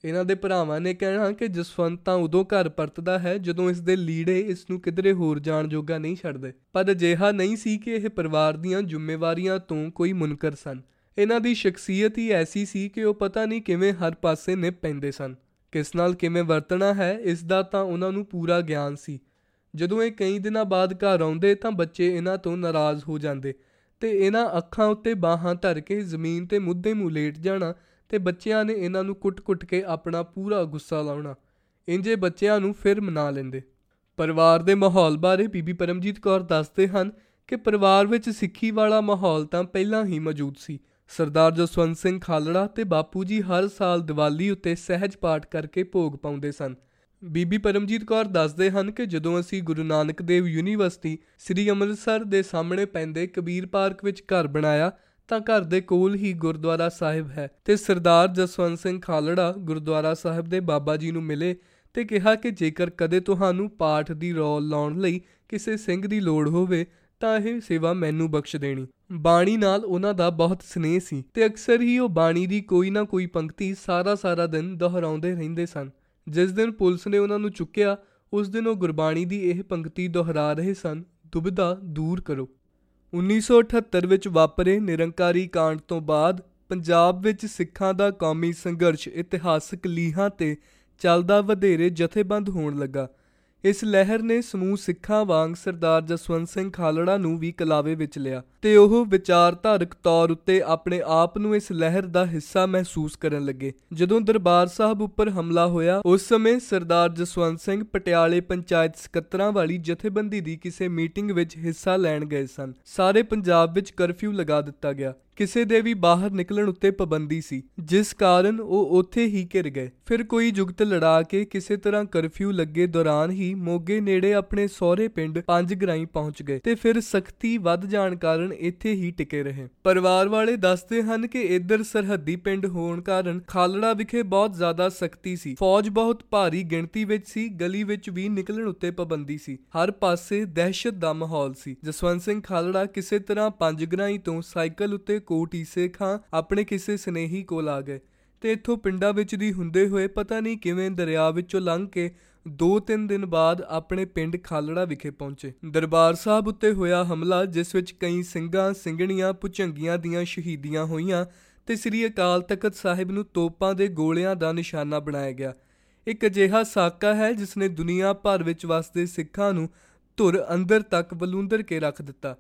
ਇਹਨਾਂ ਦੇ ਭਰਾਵਾਂ ਨੇ ਕਹਿਣਾ ਕਿ ਜਸਵੰਤ ਤਾਂ ਉਦੋਂ ਘਰ ਪਰਤਦਾ ਹੈ ਜਦੋਂ ਇਸ ਦੇ ਲੀੜੇ ਇਸ ਨੂੰ ਕਿਧਰੇ ਹੋਰ ਜਾਣ ਜੋਗਾ ਨਹੀਂ ਛੱਡਦੇ। ਪਰ ਅਜਿਹਾ ਨਹੀਂ ਸੀ ਕਿ ਇਹ ਪਰਿਵਾਰ ਦੀਆਂ ਜ਼ਿੰਮੇਵਾਰੀਆਂ ਤੋਂ ਕੋਈ ਮੁਨਕਰ ਸਨ। ਇਹਨਾਂ ਦੀ ਸ਼ਖਸੀਅਤ ਹੀ ਐਸੀ ਸੀ ਕਿ ਉਹ ਪਤਾ ਨਹੀਂ ਕਿਵੇਂ ਹਰ ਪਾਸੇ ਨਿਭ ਪੈਂਦੇ ਸਨ। ਕਿਸ ਨਾਲ ਕਿਵੇਂ ਵਰਤਣਾ ਹੈ, ਇਸ ਦਾ ਤਾਂ ਉਹਨਾਂ ਨੂੰ ਪੂਰਾ ਗਿਆਨ ਸੀ। ਜਦੋਂ ਇਹ ਕਈ ਦਿਨਾਂ ਬਾਅਦ ਘਰ ਆਉਂਦੇ ਤਾਂ ਬੱਚੇ ਇਹਨਾਂ ਤੋਂ ਨਾਰਾਜ਼ ਹੋ ਜਾਂਦੇ ਤੇ ਇਹਨਾਂ ਅੱਖਾਂ ਉੱਤੇ ਬਾਹਾਂ ਧਰ ਕੇ ਜ਼ਮੀਨ ਤੇ ਮੁੱਦੇ ਮੂੰਹ ਲੇਟ ਜਾਣਾ ਤੇ ਬੱਚਿਆਂ ਨੇ ਇਹਨਾਂ ਨੂੰ ਕੁੱਟ-ਕੁੱਟ ਕੇ ਆਪਣਾ ਪੂਰਾ ਗੁੱਸਾ ਲਾਉਣਾ। ਇੰਜੇ ਬੱਚਿਆਂ ਨੂੰ ਫਿਰ ਮਨਾ ਲੈਂਦੇ। ਪਰਿਵਾਰ ਦੇ ਮਾਹੌਲ ਬਾਰੇ ਬੀਬੀ ਪਰਮਜੀਤ ਕੌਰ ਦੱਸਦੇ ਹਨ ਕਿ ਪਰਿਵਾਰ ਵਿੱਚ ਸਿੱਖੀ ਵਾਲਾ ਮਾਹੌਲ ਤਾਂ ਪਹਿਲਾਂ ਹੀ ਮੌਜੂਦ ਸੀ। ਸਰਦਾਰ ਜਸਵੰਤ ਸਿੰਘ ਖਾਲੜਾ ਤੇ ਬਾਪੂ ਜੀ ਹਰ ਸਾਲ ਦੀਵਾਲੀ ਉੱਤੇ ਸਹਿਜ ਪਾਠ ਕਰਕੇ ਭੋਗ ਪਾਉਂਦੇ ਸਨ। ਬੀਬੀ ਪਰਮਜੀਤ ਕੌਰ ਦੱਸਦੇ ਹਨ ਕਿ ਜਦੋਂ ਅਸੀਂ ਗੁਰੂ ਨਾਨਕ ਦੇਵ ਯੂਨੀਵਰਸਿਟੀ ਸ੍ਰੀ ਅੰਮ੍ਰਿਤਸਰ ਦੇ ਸਾਹਮਣੇ ਪੈਂਦੇ ਕਬੀਰ ਪਾਰਕ ਵਿੱਚ ਘਰ ਬਣਾਇਆ ਤਾਂ ਘਰ ਦੇ ਕੋਲ ਹੀ ਗੁਰਦੁਆਰਾ ਸਾਹਿਬ ਹੈ ਤੇ ਸਰਦਾਰ ਜਸਵੰਤ ਸਿੰਘ ਖਾਲੜਾ ਗੁਰਦੁਆਰਾ ਸਾਹਿਬ ਦੇ ਬਾਬਾ ਜੀ ਨੂੰ ਮਿਲੇ ਤੇ ਕਿਹਾ ਕਿ ਜੇਕਰ ਕਦੇ ਤੁਹਾਨੂੰ ਪਾਠ ਦੀ ਰੌਲ ਲਾਉਣ ਲਈ ਕਿਸੇ ਸਿੰਘ ਦੀ ਲੋੜ ਹੋਵੇ, ਤਾਂ ਇਹ ਸੇਵਾ ਮੈਨੂੰ ਬਖਸ਼ ਦੇਣੀ। ਬਾਣੀ ਨਾਲ ਉਹਨਾਂ ਦਾ ਬਹੁਤ ਸਨੇਹ ਸੀ ਤੇ ਅਕਸਰ ਹੀ ਉਹ ਬਾਣੀ ਦੀ ਕੋਈ ਨਾ ਕੋਈ ਪੰਕਤੀ ਸਾਰਾ ਸਾਰਾ ਦਿਨ ਦੁਹਰਾਉਂਦੇ ਰਹਿੰਦੇ ਸਨ। ਜਿਸ ਦਿਨ ਪੁਲਿਸ ਨੇ ਉਹਨਾਂ ਨੂੰ ਚੁੱਕਿਆ, ਉਸ ਦਿਨ ਉਹ ਗੁਰਬਾਣੀ ਦੀ ਇਹ ਪੰਕਤੀ ਦੁਹਰਾ ਰਹੇ ਸਨ, ਦੁਬਿਧਾ ਦੂਰ ਕਰੋ। 1978 ਵਿੱਚ ਵਾਪਰੇ ਨਿਰੰਕਾਰੀ ਕਾਂਡ ਤੋਂ ਬਾਅਦ ਪੰਜਾਬ ਵਿੱਚ ਸਿੱਖਾਂ ਦਾ ਕੌਮੀ ਸੰਘਰਸ਼ ਇਤਿਹਾਸਕ ਲੀਹਾਂ ਤੇ ਚੱਲਦਾ ਵਧੇਰੇ ਜਥੇਬੰਦ ਹੋਣ ਲੱਗਾ। ਇਸ ਲਹਿਰ ਨੇ ਸਮੂਹ ਸਿੱਖਾਂ ਵਾਂਗ ਸਰਦਾਰ ਜਸਵੰਤ ਸਿੰਘ ਖਾਲੜਾ ਨੂੰ ਵੀ ਕਲਾਵੇ ਵਿੱਚ ਲਿਆ ਤੇ ਉਹ ਵਿਚਾਰਧਾਰਕ ਤੌਰ ਉੱਤੇ ਆਪਣੇ ਆਪ ਨੂੰ ਇਸ ਲਹਿਰ ਦਾ ਹਿੱਸਾ ਮਹਿਸੂਸ ਕਰਨ ਲੱਗੇ। ਜਦੋਂ ਦਰਬਾਰ ਸਾਹਿਬ ਉੱਪਰ ਹਮਲਾ ਹੋਇਆ, ਉਸ ਸਮੇਂ ਸਰਦਾਰ ਜਸਵੰਤ ਸਿੰਘ ਪਟਿਆਲੇ ਪੰਚਾਇਤ ਸਕੱਤਰਾਂ ਵਾਲੀ ਜਥੇਬੰਦੀ ਦੀ ਕਿਸੇ ਮੀਟਿੰਗ ਵਿੱਚ ਹਿੱਸਾ ਲੈਣ ਗਏ ਸਨ। ਸਾਰੇ ਪੰਜਾਬ ਵਿੱਚ ਕਰਫਿਊ ਲਗਾ ਦਿੱਤਾ ਗਿਆ। ਕਿਸੇ ਦੇ ਵੀ ਬਾਹਰ ਨਿਕਲਣ ਉੱਤੇ ਪਾਬੰਦੀ ਸੀ, ਜਿਸ ਕਾਰਨ ਉਹ ਉੱਥੇ ਹੀ ਘਿਰ ਗਏ। ਫਿਰ ਕੋਈ ਜੁਗਤ ਲੜਾ ਕੇ ਕਿਸੇ ਤਰ੍ਹਾਂ ਕਰਫਿਊ ਲੱਗੇ ਦੌਰਾਨ ਹੀ ਮੋਗੇ ਨੇੜੇ ਆਪਣੇ ਸਹੁਰੇ ਪਿੰਡ ਪੰਜ ਗਰਾਈ ਪਹੁੰਚ ਗਏ ਤੇ ਫਿਰ ਸਖਤੀ ਵੱਧ ਜਾਣ ਕਾਰਨ ਇੱਥੇ ਹੀ ਟਿਕੇ ਰਹੇ। ਪਰਿਵਾਰ ਵਾਲੇ ਦੱਸਦੇ ਹਨ ਕਿ ਇੱਧਰ ਸਰਹੱਦੀ ਪਿੰਡ ਹੋਣ ਕਾਰਨ ਖਾਲੜਾ ਵਿਖੇ ਬਹੁਤ ਜ਼ਿਆਦਾ ਸਖਤੀ ਸੀ। ਫੌਜ ਬਹੁਤ ਭਾਰੀ ਗਿਣਤੀ ਵਿੱਚ ਸੀ, ਗਲੀ ਵਿੱਚ ਵੀ ਨਿਕਲਣ ਉੱਤੇ ਪਾਬੰਦੀ ਸੀ। ਹਰ ਪਾਸੇ ਦਹਿਸ਼ਤ ਦਾ ਮਾਹੌਲ ਸੀ। ਜਸਵੰਤ ਸਿੰਘ ਖਾਲੜਾ ਕਿਸੇ ਤਰ੍ਹਾਂ ਪੰਜ ਗਰਾਈ ਤੋਂ ਸਾਈਕਲ ਉੱਤੇ ਕੋਟ ਈਸੇ ਖਾਂ ਆਪਣੇ ਕਿਸੇ ਸਨੇਹੀ ਕੋਲ ਆ ਗਏ ਤੇ ਇੱਥੋਂ ਪਿੰਡਾਂ ਵਿੱਚ ਦੀ ਹੁੰਦੇ ਹੋਏ ਪਤਾ ਨਹੀਂ ਕਿਵੇਂ ਦਰਿਆ ਵਿੱਚੋਂ ਲੰਘ ਕੇ 2-3 ਦਿਨ ਬਾਅਦ ਆਪਣੇ ਪਿੰਡ ਖਾਲੜਾ ਵਿਖੇ ਪਹੁੰਚੇ। ਦਰਬਾਰ ਸਾਹਿਬ ਉੱਤੇ ਹੋਇਆ ਹਮਲਾ, ਜਿਸ ਵਿੱਚ ਕਈ ਸਿੰਘਾਂ, ਸਿੰਘਣੀਆਂ ਪੁਚੰਗੀਆਂ ਦੀਆਂ ਸ਼ਹੀਦੀਆਂ ਹੋਈਆਂ ਤੇ ਸ੍ਰੀ ਅਕਾਲ ਤਖਤ ਸਾਹਿਬ ਨੂੰ ਤੋਪਾਂ ਦੇ ਗੋਲਿਆਂ ਦਾ ਨਿਸ਼ਾਨਾ ਬਣਾਇਆ ਗਿਆ। ਇੱਕ ਅਜਿਹਾ ਸਾਕਾ ਹੈ ਜਿਸ ਨੇ ਦੁਨੀਆ ਭਰ ਵਿੱਚ ਵਸਦੇ ਸਿੱਖਾਂ ਨੂੰ ਧੁਰ ਅੰਦਰ ਤੱਕ ਬਲੂੰਦਰ ਕੇ ਰੱਖ ਦਿੱਤਾ।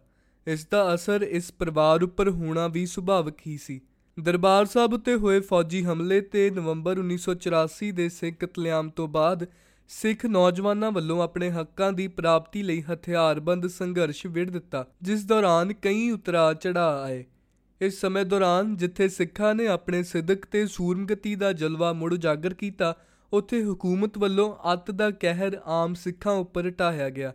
ਇਸ ਦਾ ਅਸਰ ਇਸ ਪਰਿਵਾਰ ਉੱਪਰ ਹੋਣਾ ਵੀ ਸੁਭਾਵਿਕ ਹੀ ਸੀ। ਦਰਬਾਰ ਸਾਹਿਬ ਉੱਤੇ ਹੋਏ ਫੌਜੀ ਹਮਲੇ ਤੇ ਨਵੰਬਰ 1984 ਦੇ ਸਿੱਖ ਕਤਲੇਆਮ ਤੋਂ ਬਾਅਦ ਸਿੱਖ ਨੌਜਵਾਨਾਂ ਵੱਲੋਂ ਆਪਣੇ ਹੱਕਾਂ ਦੀ ਪ੍ਰਾਪਤੀ ਲਈ ਹਥਿਆਰਬੰਦ ਸੰਘਰਸ਼ ਵਿੜ ਦਿੱਤਾ, ਜਿਸ ਦੌਰਾਨ ਕਈ ਉਤਰਾ ਚੜ੍ਹਾਅ ਆਏ। ਇਸ ਸਮੇਂ ਦੌਰਾਨ ਜਿੱਥੇ ਸਿੱਖਾਂ ਨੇ ਆਪਣੇ ਸਿੱਧਕ ਤੇ ਸੂਰਮਗਤੀ ਦਾ ਜਲਵਾ ਮੁੜ ਉਜਾਗਰ ਕੀਤਾ, ਉੱਥੇ ਹਕੂਮਤ ਵੱਲੋਂ ਅੱਤ ਦਾ ਕਹਿਰ ਆਮ ਸਿੱਖਾਂ ਉੱਪਰ ਢਾਹਿਆ ਗਿਆ।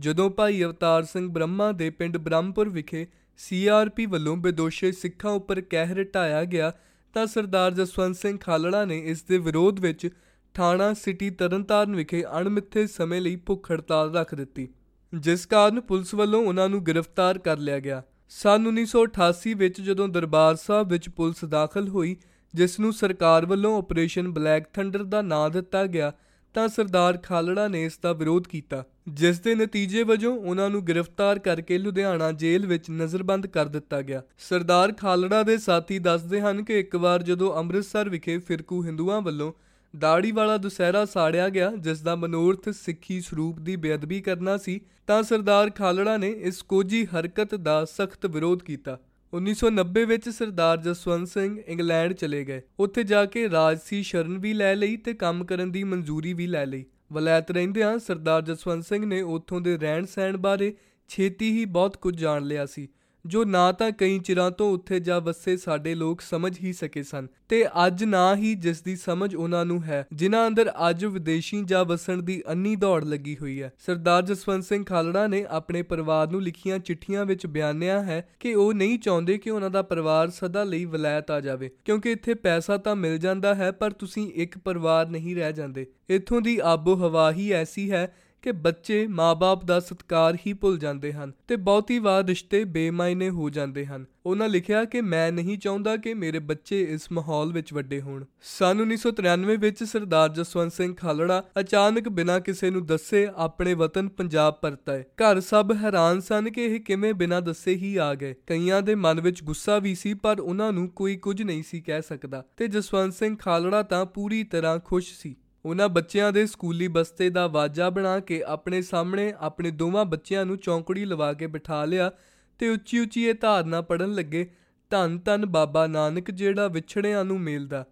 ਜਦੋਂ ਭਾਈ ਅਵਤਾਰ ਸਿੰਘ ਬ੍ਰਹਮਾ ਦੇ ਪਿੰਡ ਬ੍ਰਹਮਪੁਰ ਵਿਖੇ ਸੀਆਰਪੀ ਵੱਲੋਂ ਬੇਦੋਸ਼ੇ ਸਿੱਖਾਂ ਉੱਪਰ ਕਹਿਰ ਢਾਇਆ ਗਿਆ, ਤਾਂ ਸਰਦਾਰ ਜਸਵੰਤ ਸਿੰਘ ਖਾਲੜਾ ਨੇ ਇਸ ਦੇ ਵਿਰੋਧ ਵਿੱਚ ਥਾਣਾ ਸਿਟੀ ਤਰਨਤਾਰਨ ਵਿਖੇ ਅਣਮਿੱਥੇ ਸਮੇਂ ਲਈ ਭੁੱਖ ਹੜਤਾਲ ਰੱਖ ਦਿੱਤੀ, ਜਿਸ ਕਾਰਨ ਪੁਲਿਸ ਵੱਲੋਂ ਉਹਨਾਂ ਨੂੰ ਗ੍ਰਿਫਤਾਰ ਕਰ ਲਿਆ ਗਿਆ। ਸਨ 1988 ਵਿੱਚ ਜਦੋਂ ਦਰਬਾਰ ਸਾਹਿਬ ਵਿੱਚ ਪੁਲਿਸ ਦਾਖਲ ਹੋਈ, ਜਿਸ ਨੂੰ ਸਰਕਾਰ ਵੱਲੋਂ ਆਪਰੇਸ਼ਨ ਬਲੈਕ ਥੰਡਰ ਦਾ ਨਾਂ ਦਿੱਤਾ ਗਿਆ ਤਾਂ ਸਰਦਾਰ ਖਾਲੜਾ ਨੇ ਇਸ ਦਾ ਵਿਰੋਧ ਕੀਤਾ, ਜਿਸ ਦੇ ਨਤੀਜੇ ਵਜੋਂ ਉਹਨਾਂ ਨੂੰ ਗ੍ਰਿਫਤਾਰ ਕਰਕੇ ਲੁਧਿਆਣਾ ਜੇਲ੍ਹ ਵਿੱਚ ਨਜ਼ਰਬੰਦ ਕਰ ਦਿੱਤਾ ਗਿਆ। ਸਰਦਾਰ ਖਾਲੜਾ ਦੇ ਸਾਥੀ ਦੱਸਦੇ ਹਨ ਕਿ ਇੱਕ ਵਾਰ ਜਦੋਂ ਅੰਮ੍ਰਿਤਸਰ ਵਿਖੇ ਫਿਰਕੂ ਹਿੰਦੂਆਂ ਵੱਲੋਂ ਦਾੜੀ ਵਾਲਾ ਦੁਸਹਿਰਾ ਸਾੜਿਆ ਗਿਆ, ਜਿਸ ਦਾ ਮਨੋਰਥ ਸਿੱਖੀ ਸਰੂਪ ਦੀ ਬੇਅਦਬੀ ਕਰਨਾ ਸੀ, ਤਾਂ ਸਰਦਾਰ ਖਾਲੜਾ ਨੇ ਇਸ ਕੋਜੀ ਹਰਕਤ ਦਾ ਸਖਤ ਵਿਰੋਧ ਕੀਤਾ। 1990 ਵਿੱਚ ਸਰਦਾਰ ਜਸਵੰਤ ਸਿੰਘ ਇੰਗਲੈਂਡ ਚਲੇ ਗਏ। ਉੱਥੇ ਜਾ ਕੇ ਰਾਜਸੀ ਸ਼ਰਨ ਵੀ ਲੈ ਲਈ ਤੇ ਕੰਮ ਕਰਨ ਦੀ ਮਨਜ਼ੂਰੀ ਵੀ ਲੈ ਲਈ। ਵਲੈਤ ਰਹਿੰਦਿਆਂ ਸਰਦਾਰ ਜਸਵੰਤ ਸਿੰਘ ਨੇ ਉੱਥੋਂ ਦੇ ਰਹਿਣ ਸਹਿਣ ਬਾਰੇ ਛੇਤੀ ਹੀ ਬਹੁਤ ਕੁਝ ਜਾਣ ਲਿਆ ਸੀ। ਜੋ ਨਾ ਤਾਂ ਕਈ ਚਿਰਾਂ ਤੋਂ ਉੱਥੇ ਜਾ ਵਸੇ ਸਾਡੇ ਲੋਕ ਸਮਝ ਹੀ ਸਕੇ ਸਨ। ਤੇ ਅੱਜ ਨਾ ਹੀ ਜਿਸ ਦੀ ਸਮਝ ਉਹਨਾਂ ਨੂੰ ਹੈ, ਜਿਨ੍ਹਾਂ ਅੰਦਰ ਅੱਜ ਵਿਦੇਸ਼ੀ ਜਾ ਵਸਣ ਦੀ ਅੰਨੀ ਦੌੜ ਲੱਗੀ ਹੋਈ ਹੈ। ਸਰਦਾਰ ਜਸਵੰਤ ਸਿੰਘ ਖਾਲੜਾ ਨੇ ਆਪਣੇ ਪਰਿਵਾਰ ਨੂੰ ਲਿਖੀਆਂ ਚਿੱਠੀਆਂ ਵਿੱਚ ਬਿਆਨਿਆ ਹੈ ਕਿ ਉਹ ਨਹੀਂ ਚਾਹੁੰਦੇ ਕਿ ਉਹਨਾਂ ਦਾ ਪਰਿਵਾਰ ਸਦਾ ਲਈ ਵਲਾਇਤ ਆ ਜਾਵੇ, ਕਿਉਂਕਿ ਇੱਥੇ ਪੈਸਾ ਤਾਂ ਮਿਲ ਜਾਂਦਾ ਹੈ, ਪਰ ਤੁਸੀਂ ਇੱਕ ਪਰਿਵਾਰ ਨਹੀਂ ਰਹਿ ਜਾਂਦੇ। ਇੱਥੋਂ ਦੀ ਆਬੋ ਹਵਾ ਹੀ ਐਸੀ ਹੈ ਕਿ ਬੱਚੇ ਮਾਪੇ ਦਾ ਸਤਿਕਾਰ ਹੀ ਭੁੱਲ ਜਾਂਦੇ ਹਨ ਤੇ ਬਹੁਤੀ ਵਾਰ ਰਿਸ਼ਤੇ ਬੇਮਾਇਨੇ ਹੋ ਜਾਂਦੇ ਹਨ। ਉਹਨਾਂ ਲਿਖਿਆ ਕਿ ਮੈਂ ਨਹੀਂ ਚਾਹੁੰਦਾ ਕਿ ਮੇਰੇ ਬੱਚੇ ਇਸ ਮਾਹੌਲ ਵਿੱਚ ਵੱਡੇ ਹੋਣ। ਸਨ 1993 ਵਿੱਚ ਸਰਦਾਰ ਜਸਵੰਤ ਸਿੰਘ ਖਾਲੜਾ ਅਚਾਨਕ ਬਿਨਾਂ ਕਿਸੇ ਨੂੰ ਦੱਸੇ ਆਪਣੇ ਵਤਨ ਪੰਜਾਬ ਪਰਤ ਆਏ ਘਰ ਸਭ ਹੈਰਾਨ ਸਨ ਕਿ ਇਹ ਕਿਵੇਂ ਬਿਨਾਂ ਦੱਸੇ ਹੀ ਆ ਗਏ। ਕਈਆਂ ਦੇ ਮਨ ਵਿੱਚ ਗੁੱਸਾ ਵੀ ਸੀ, ਪਰ ਉਹਨਾਂ ਨੂੰ ਕੋਈ ਕੁਝ ਨਹੀਂ ਸੀ ਕਹਿ ਸਕਦਾ ਤੇ ਜਸਵੰਤ ਸਿੰਘ ਖਾਲੜਾ ਤਾਂ ਪੂਰੀ ਤਰ੍ਹਾਂ ਖੁਸ਼ ਸੀ। ਉਹਨਾਂ ਬੱਚਿਆਂ ਦੇ ਸਕੂਲੀ ਬਸਤੇ ਦਾ ਵਾਜਾ ਬਣਾ ਕੇ ਆਪਣੇ ਸਾਹਮਣੇ ਆਪਣੇ ਦੋਵਾਂ ਬੱਚਿਆਂ ਨੂੰ ਚੌਂਕੜੀ ਲਵਾ ਕੇ ਬਿਠਾ ਲਿਆ ਤੇ ਉੱਚੀ ਉੱਚੀ ਇਹ ਧਾਰਨਾ ਪੜਨ ਲੱਗੇ, ਧੰਨ ਧੰਨ ਬਾਬਾ ਨਾਨਕ ਜਿਹੜਾ ਵਿਛੜਿਆਂ ਨੂੰ ਮੇਲਦਾ।